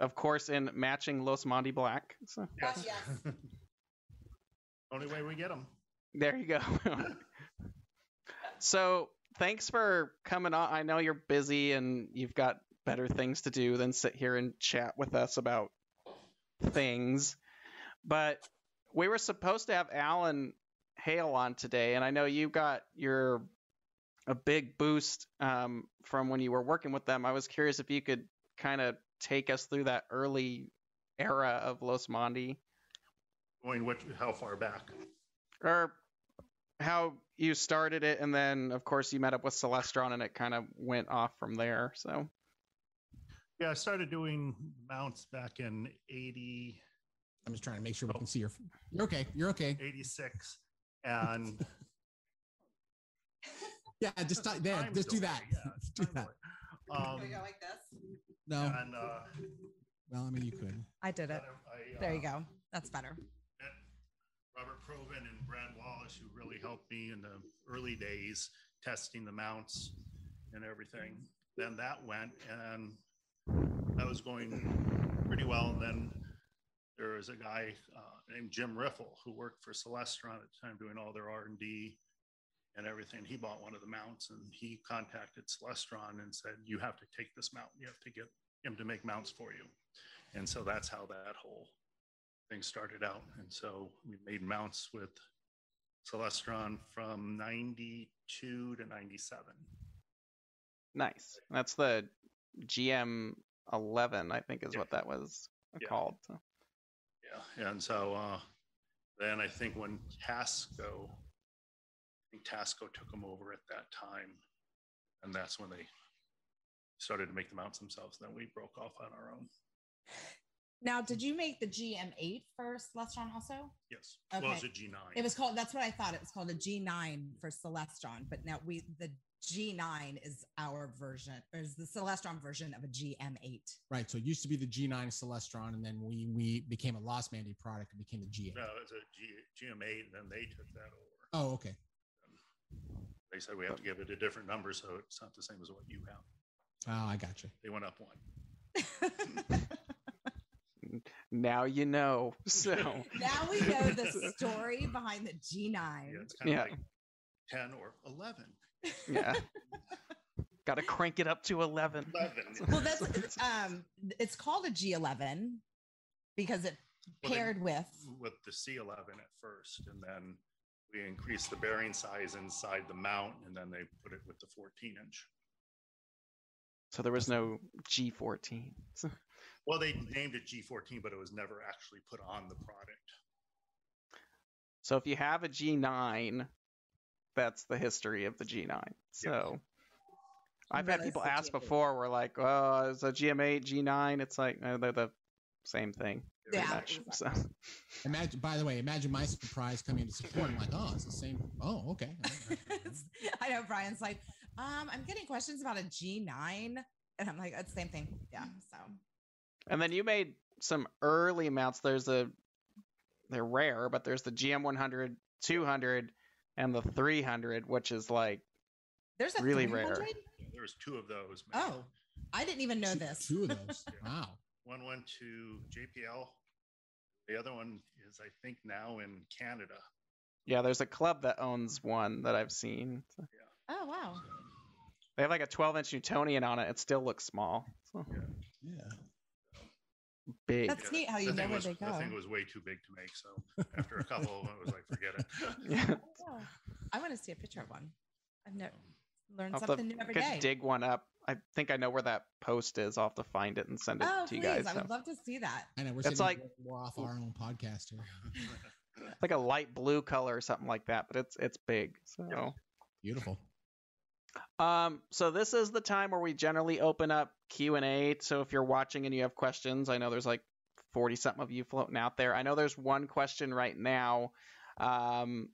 of course, in matching Losmandy Black. So Yes. yes. Only way we get them. there you go. so thanks for coming on. I know you're busy and you've got better things to do than sit here and chat with us about things. But we were supposed to have Alan Hale on today, and I know you got your a big boost um, from when you were working with them. I was curious if you could kind of take us through that early era of Losmandy, Going what? How far back? or how you started it, and then of course you met up with Celestron, and it kind of went off from there. So Yeah, I started doing mounts back in 80, I'm just trying to make sure we can see your. You're okay. You're okay. 86. And Yeah, just t- there. Time Just do that. yeah, do that. delay. Um, Can we go like this? No. and uh, Well, I mean, you could. I did it. I, uh, There you go. That's better. Robert Proven and Brad Wallace, who really helped me in the early days testing the mounts and everything. Then that went, and that was going pretty well. And then there was a guy uh, named Jim Riffle who worked for Celestron at the time, doing all their R and D and everything. He bought one of the mounts, and he contacted Celestron and said, "You have to take this mount. You have to get him to make mounts for you." And so that's how that whole thing started out. And so we made mounts with Celestron from 92 to 97. nice. That's the GM 11, I think, is Yeah. what that was Yeah. called. So. Yeah. And so uh, then I think when Tasco, I think Tasco took them over at that time. And that's when they started to make the mounts themselves. Then we broke off on our own. Now, did you make the GM8 for Celestron also? Yes. Well, it was a G9. It was called. That's what I thought. It was called a G9 for Celestron. But now we the G9 is our version, or is the Celestron version of a GM8. Right. So it used to be the G9 Celestron, and then we we became a Losmandy product and became the G8. no, it was a G, GM8, and then they took that over. Oh, okay. They said we have to give it a different number, so it's not the same as what you have. Oh, I got you. They went up one. Now you know. So now we know the story behind the G9. Yeah, it's kind of Yeah. like 10 or 11. yeah, got to crank it up to 11. 11. Well, that's um, it's called a G11 because it Well, paired with. with the C11 at first, and then we increased the bearing size inside the mount, and then they put it with the 14 inch. So there was no G14. Well, they named it G14, but it was never actually put on the product. So if you have a G9, that's the history of the G9. So I've had people ask before, we're like, oh, is a GM8, G9? It's like, no, they're the same thing. Yeah, much. So, Imagine, by the way, imagine my surprise coming to support. I'm like, oh, it's the same. Oh, okay. I know Brian's like, um, I'm getting questions about a G9. And I'm like, it's the same thing. Yeah. So and then you made some early mounts. There's a, they're rare, but there's the GM100, 200, and the 300, which is like, there's a Really 300? rare. There was two of those. made. Oh, I didn't even know Two- this. Two of those. Wow. One went to JPL. The other one is, I think, now in Canada. yeah, there's a club that owns one that I've seen. So Oh, wow. They have like a 12 inch Newtonian on it. It still looks small. So Yeah. big. That's neat how you the know where was, they The go. thing was way too big to make. So after a couple of them, it was like, forget it. yeah. Oh, I want to see a picture of one. I've never learned I'll something to new every could day. dig one up. I think I know where that post is. I'll have to find it and send it oh, to you please. guys. I so. would love to see that. I know we're It's sitting like- like we're off our own podcast here. like a light blue color or something like that, but it's it's big. So Beautiful. Um so this is the time where we generally open up Q&A. So if you're watching and you have questions, I know there's like 40 something of you floating out there. I know there's one question right now. Um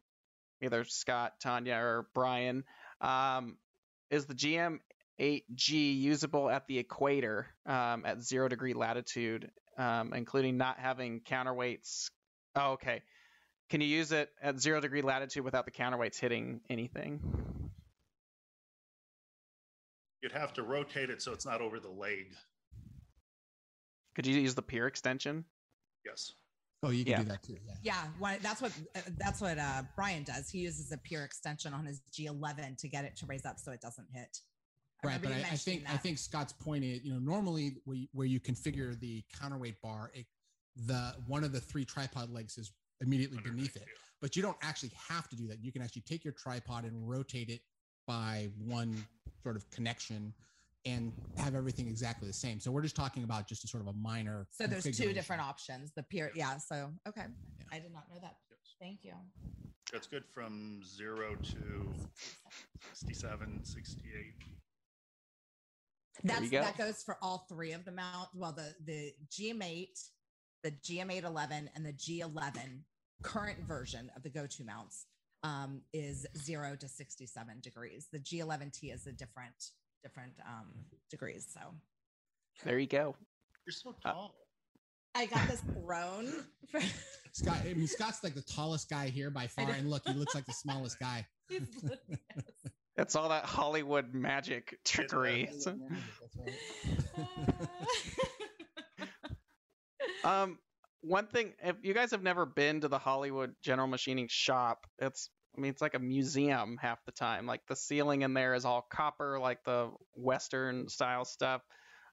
either Scott, Tanya or Brian. Um is the GM8G usable at the equator um, at 0 degree latitude um, including not having counterweights? Oh, okay. Can you use it at zero degree latitude without the counterweights hitting anything? You'd have to rotate it so it's not over the leg. Could you use the pier extension? Yes. Oh, you can Yeah. do that too. Yeah. Yeah, why, that's what uh, that's what uh, Brian does. He uses a pier extension on his G11 to get it to raise up so it doesn't hit. I Right, but I, I mentioning think I think Scott's point is, you know, normally where you, where you configure the counterweight bar, it, the one of the three tripod legs is immediately beneath it. But you don't actually have to do that. You can actually take your tripod and rotate it by one sort of connection and have everything exactly the same. So we're just talking about just a sort of a minor. So there's two different options. The pure, yeah. So okay, Yeah. I did not know that. Yes. Thank you. That's good from zero to 67, 68. That's go. that goes for all three of the mount. Well, the the GM8, the GM811, and the G11 current version of the go-to mounts um, is zero to 67 degrees. The G11T is a different different um, degrees. So There you go. You're so Uh, tall. I got this throne. for- Scott, I mean, Scott's like the tallest guy here by far, and look, he looks like the smallest guy. He's looking at us. It's all that Hollywood magic trickery. That's So- right. um, one thing, if you guys have never been to the Hollywood General Machining shop, it's I mean, it's like a museum half the time. Like the ceiling in there is all copper, like the Western style stuff.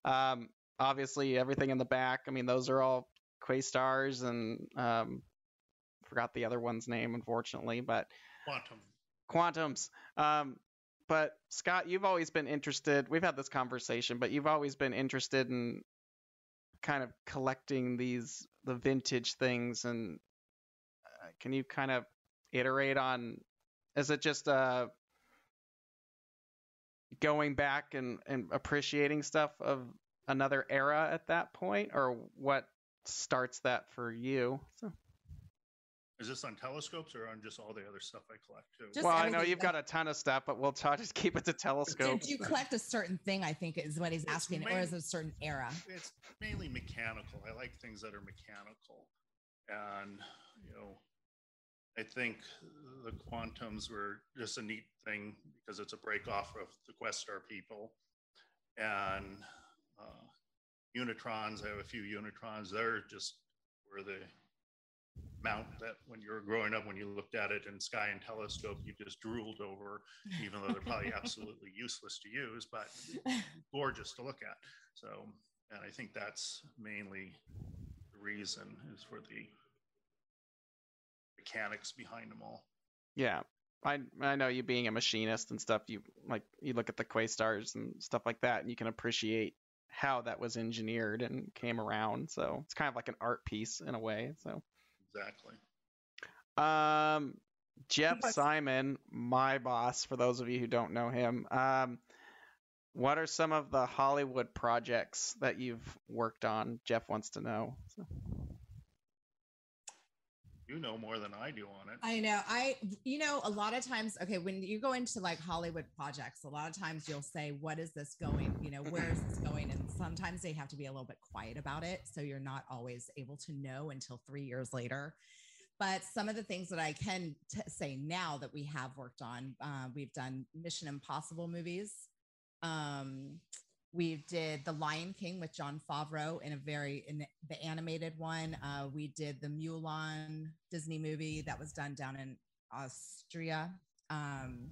Um, obviously, everything in the back. I mean, those are all Questars and um, forgot the other one's name, unfortunately, but Quantum. quantums. Um, but Scott, you've always been interested. We've had this conversation, but you've always been interested in kind of collecting these the vintage things. And uh, can you kind of iterate on? Is it just uh going back and and appreciating stuff of another era at that point, or what starts that for you? So, Is this on telescopes or on just all the other stuff I collect too? Just well, I know everything, you've got a ton of stuff, but we'll try to keep it to telescopes. Did you collect a certain thing? I think is what he's It's asking, or is it a certain era? it's mainly mechanical. I like things that are mechanical. And, you know, I think the quantums were just a neat thing because it's a break off of the Questar people. And uh, Unitrons, I have a few Unitrons. They're just were the mount that when you were growing up, when you looked at it in sky and telescope, you just drooled over, even though they're probably absolutely useless to use, but gorgeous to look at. So, and I think that's mainly the reason is for the mechanics behind them all. Yeah. I I know you being a machinist and stuff, you like you look at the Questars and stuff like that and you can appreciate how that was engineered and came around. So it's kind of like an art piece in a way. So Exactly. um, Jeff Yes. Simon, my boss, for those of you who don't know him, um, what are some of the Hollywood projects that you've worked on? Jeff wants to know. So, You know more than I do on it. I know. I, you know, a lot of times, okay, when you go into like Hollywood projects, a lot of times you'll say, What is this going? You know, where is this going? And sometimes they have to be a little bit quiet about it. So you're not always able to know until three years later. But some of the things that I can t- say now that we have worked on, uh, we've done Mission Impossible movies. Um, we did The Lion King with Jon Favreau in a very in the animated one. Uh, we did the Mulan Disney movie that was done down in Austria. Um,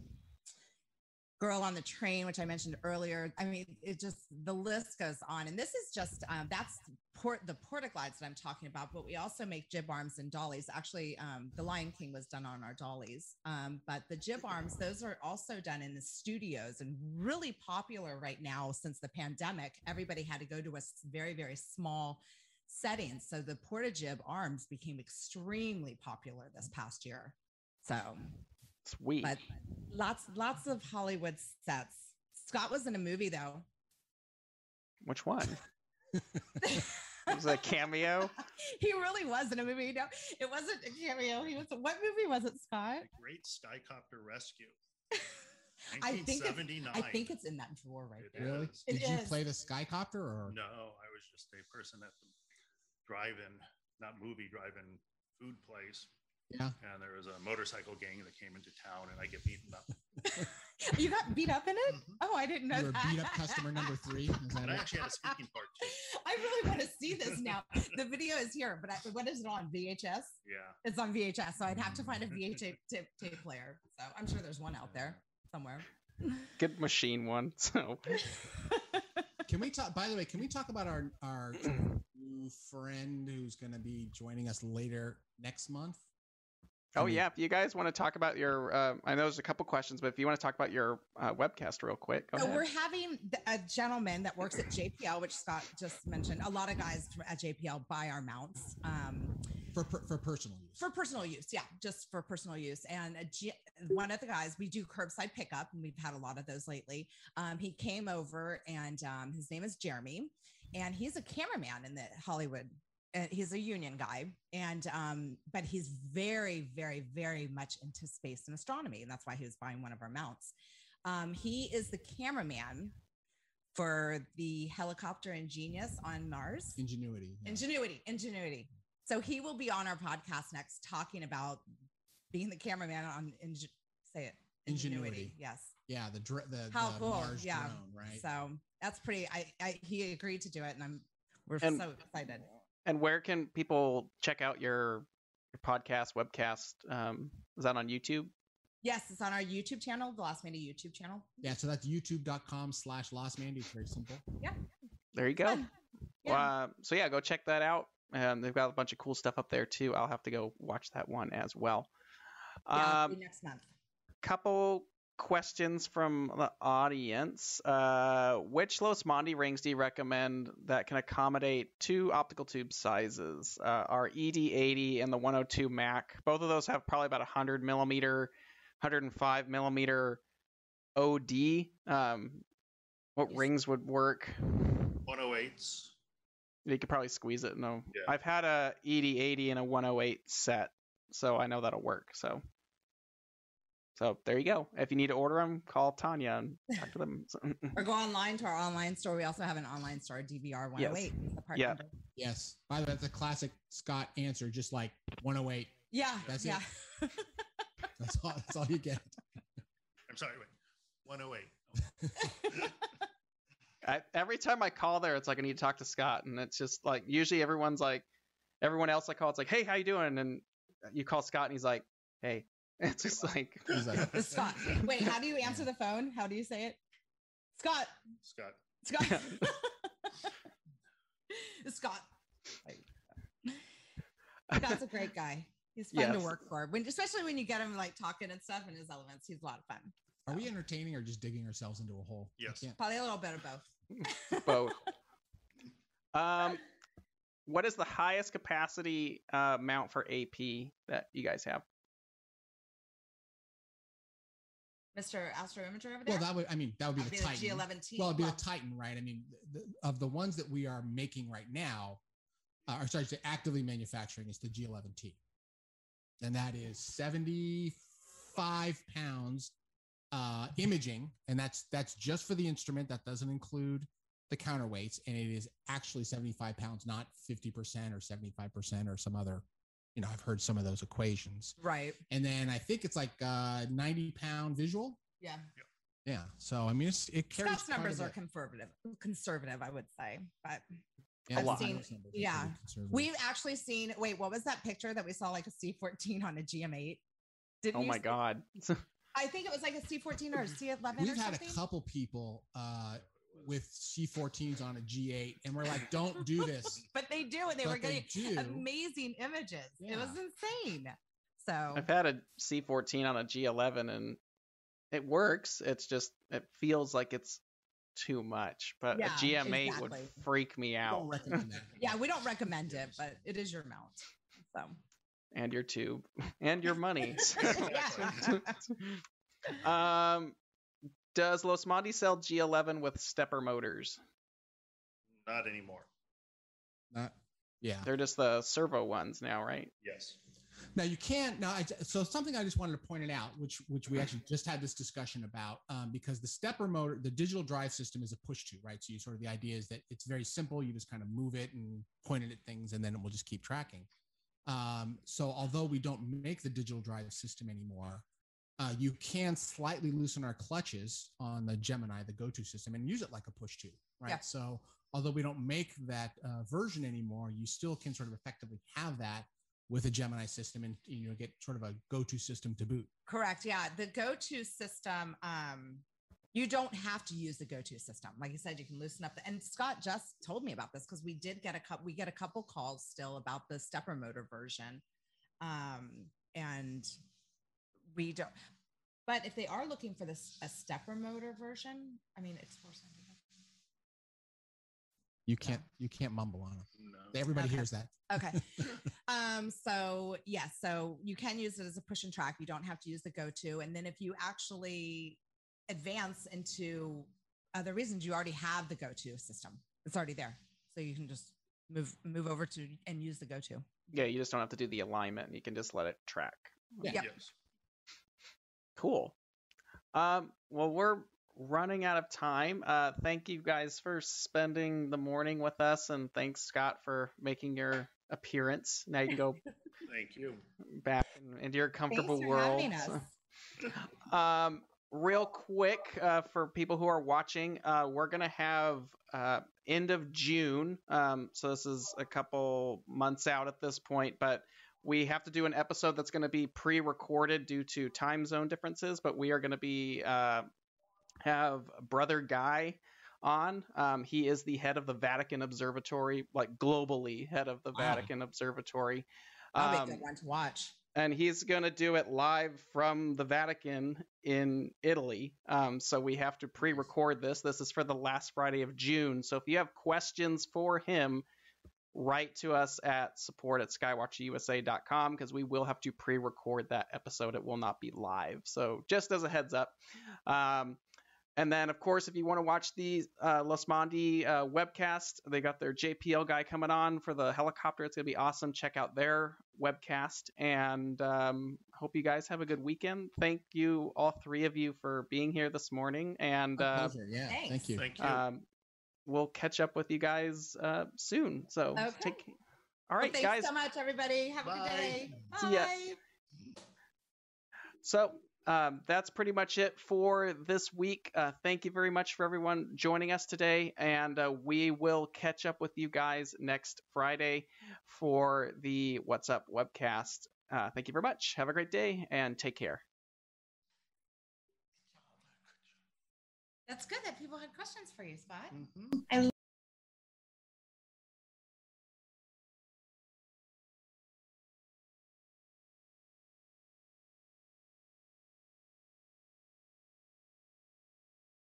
Girl on the Train, which I mentioned earlier. I mean, it just the list goes on. And this is just um, that's port the portaglides that I'm talking about. But we also make jib arms and dollies. Actually, um, the Lion King was done on our dollies, um, but the jib arms those are also done in the studios and really popular right now since the pandemic. Everybody had to go to a very very small setting, so the porta jib arms became extremely popular this past year. So sweet. but lots lots of hollywood sets scott was in a movie though Which one? it was a cameo? he really was in a movie no it wasn't a cameo he was what movie was it scott The Great Skycopter Rescue. i think it's 1979. i think it's in that drawer right It there Really? is. It Did you is. play the skycopter or No, I was just a person at the drive-in, not movie drive-in food place. Yeah. And there was a motorcycle gang that came into town, and I get beaten up. you got beat up in it Mhm. oh i didn't know you were that. beat up customer number three? Is that And I actually had a speaking part too. i really want to see this now the video is here but I, what is it on vhs Yeah. it's on vhs so i'd have to find a vhs tape, tape player so i'm sure there's one out there somewhere Good machine one. So Can we talk? By the way, can we talk about our our new friend who's going to be joining us later next month? Oh I mean- yeah, if you guys want to talk about your, uh, I know there's a couple questions, but if you want to talk about your uh, webcast real quick, go So ahead. we're having a gentleman that works at JPL, which Scott just mentioned. A lot of guys at JPL buy our mounts um, for per, for personal use. for personal use. Yeah, just for personal use. And a G- one of the guys, we do curbside pickup, and we've had a lot of those lately. Um, he came over, and um, his name is Jeremy, and he's a cameraman in the Hollywood. Uh, he's a union guy, and um, but he's very, very, very much into space and astronomy, and that's why he was buying one of our mounts. Um, he is the cameraman for the helicopter Ingenious on Mars. Ingenuity. yeah. Ingenuity, ingenuity. So he will be on our podcast next talking about being the cameraman on Inge- say it Ingenuity. Yes. yeah, the dr- the, How the cool. Mars Yeah. drone, right? So that's pretty. I, I he agreed to do it, and I'm we're And- so excited. And where can people check out your your podcast, webcast? Um, is that on YouTube? Yes, it's on our YouTube channel, the Losmandy YouTube channel. yeah, so that's youtube.com slash Losmandy. It's very simple. Yeah. There you go. Fun. Yeah. Uh, so yeah, go check that out. And they've got a bunch of cool stuff up there too. I'll have to go watch that one as well. yeah, Um, be next month. couple questions from the audience. Uh, which Losmandy rings do you recommend that can accommodate two optical tube sizes? Uh, our ED80 and the 102 Mac. Both of those have probably about 100 millimeter, 105 millimeter OD. Um, what Yes. rings would work? 108s. You could probably squeeze it. No, Yeah. I've had a ED80 and a 108 set, so I know that'll work. So, so there you go. If you need to order them, call Tanya and talk to them. Mm, mm. Or go online to our online store. We also have an online store, DVR 108. is the part Yeah. number. Yes. By the way, that's a classic Scott answer, just like 108. Yeah. That's it. yeah. That's all. That's all you get. I'm sorry, wait. 108. I, every time I call there, it's like I need to talk to Scott, and it's just like usually everyone's like, everyone else I call, it's like, hey, how you doing? And you call Scott, and he's like, hey. It's just like, He's like, Scott. Wait, how do you answer the phone? How do you say it? Scott. Scott. Scott. Scott. Scott's a great guy. He's fun to work for. When especially when you get him like talking and stuff in his elements. He's a lot of fun. are we entertaining or just digging ourselves into a hole? I Yes. Probably a little bit of both. both. Um, what is the highest capacity uh, mount for AP that you guys have? Mr. Astro Imager over there. Well, that would, I mean, that would be That'd the be the Titan. G11T. Well, it'd be Well, the Titan, right? I mean, the, of the ones that we are making right now, uh, or sorry, to actively manufacturing is the G11T, and that is 75 pounds uh, imaging, and that's that's just for the instrument. That doesn't include the counterweights, and it is actually 75 pounds, not 50 percent or 75 percent or some other. You know, I've heard some of those equations, right. and then I think it's like uh, 90 pound visual. Yeah. Yeah. So I mean, it's, it carries. Scott's numbers are conservative, conservative, I would say. But Yeah, I've well, seen- those numbers yeah. we've actually seen. Wait, what was that picture that we saw? Like a C14 on a GM8. Didn't Oh my see- god. I think it was like a C14 or a C11 We've or had something. a couple people uh, with C14s on a G8, and we're like, "Don't do this." but they do, and they But were getting do. amazing images. It was insane. So I've had a C14 on a G11 and it works. It's just it feels like it's too much. But Yeah, a GM8 would freak me out. don't that. yeah, we don't recommend it, but it is your mount. So and your tube and your money. yeah. um, does Los Montes sell G11 with stepper motors? Not anymore. Not, yeah. They're just the servo ones now, right? Yes. Now you can't. Now, I, so something I just wanted to point it out, which which we actually just had this discussion about, um, because the stepper motor, the digital drive system is a push to, right? So you sort of the idea is that it's very simple. You just kind of move it and point it at things, and then it will just keep tracking. Um, so although we don't make the digital drive system anymore, uh, you can slightly loosen our clutches on the Gemini, the go-to system, and use it like a push to, right? Yeah. So although we don't make that uh, version anymore, you still can sort of effectively have that with a Gemini system and you know get sort of a go-to system to boot. Correct. Yeah. The go-to system, um, you don't have to use the go-to system. Like you said, you can loosen up the, and Scott just told me about this because we did get a couple, we get a couple calls still about the stepper motor version. Um, and we don't, but if they are looking for this, a stepper motor version, I mean, it's four seventy. You can't you can't mumble on them. No. Everybody Okay. hears that. Okay. um, so yes, so you can use it as a push and track. You don't have to use the go-to. And then if you actually advance into other reasons, you already have the go-to system. It's already there. So you can just move move over to and use the go-to. Yeah, you just don't have to do the alignment. You can just let it track. Yeah. Yes. Cool. Um, well, we're running out of time. Uh, thank you guys for spending the morning with us, and thanks Scott for making your appearance. Now you can go Thank you. back in, into your comfortable Thanks for world. having us. Um, real quick, uh, for people who are watching, uh, we're gonna have uh, end of June. Um, so this is a couple months out at this point, but we have to do an episode that's going to be pre-recorded due to time zone differences. But we are going to be uh, have brother Guy on. Um, he is the head of the Vatican Observatory, like globally head of the Wow. Vatican Observatory. That'll be Um, a good one to watch. and he's going to do it live from the Vatican in Italy. Um, so we have to pre record this. This is for the last Friday of June. So if you have questions for him, write to us at support at skywatcherusa.com because we will have to pre record that episode. It will not be live. So just as a heads up. Um, and then, of course, if you want to watch the uh, Losmandy uh, webcast, they got their JPL guy coming on for the helicopter. It's going to be awesome. Check out their webcast. And um, hope you guys have a good weekend. Thank you, all three of you, for being here this morning. And uh, pleasure. Yeah. thanks. Thank you. Thank you. um, we'll catch up with you guys uh, soon. So Okay. take. All Well, thanks guys. so much, everybody. Have a good day. Bye. So um, that's pretty much it for this week. Uh, thank you very much for everyone joining us today, and uh, we will catch up with you guys next Friday for the What's Up webcast. Uh, thank you very much. Have a great day and take care. That's good that people had questions for you, Spot. Mhm. I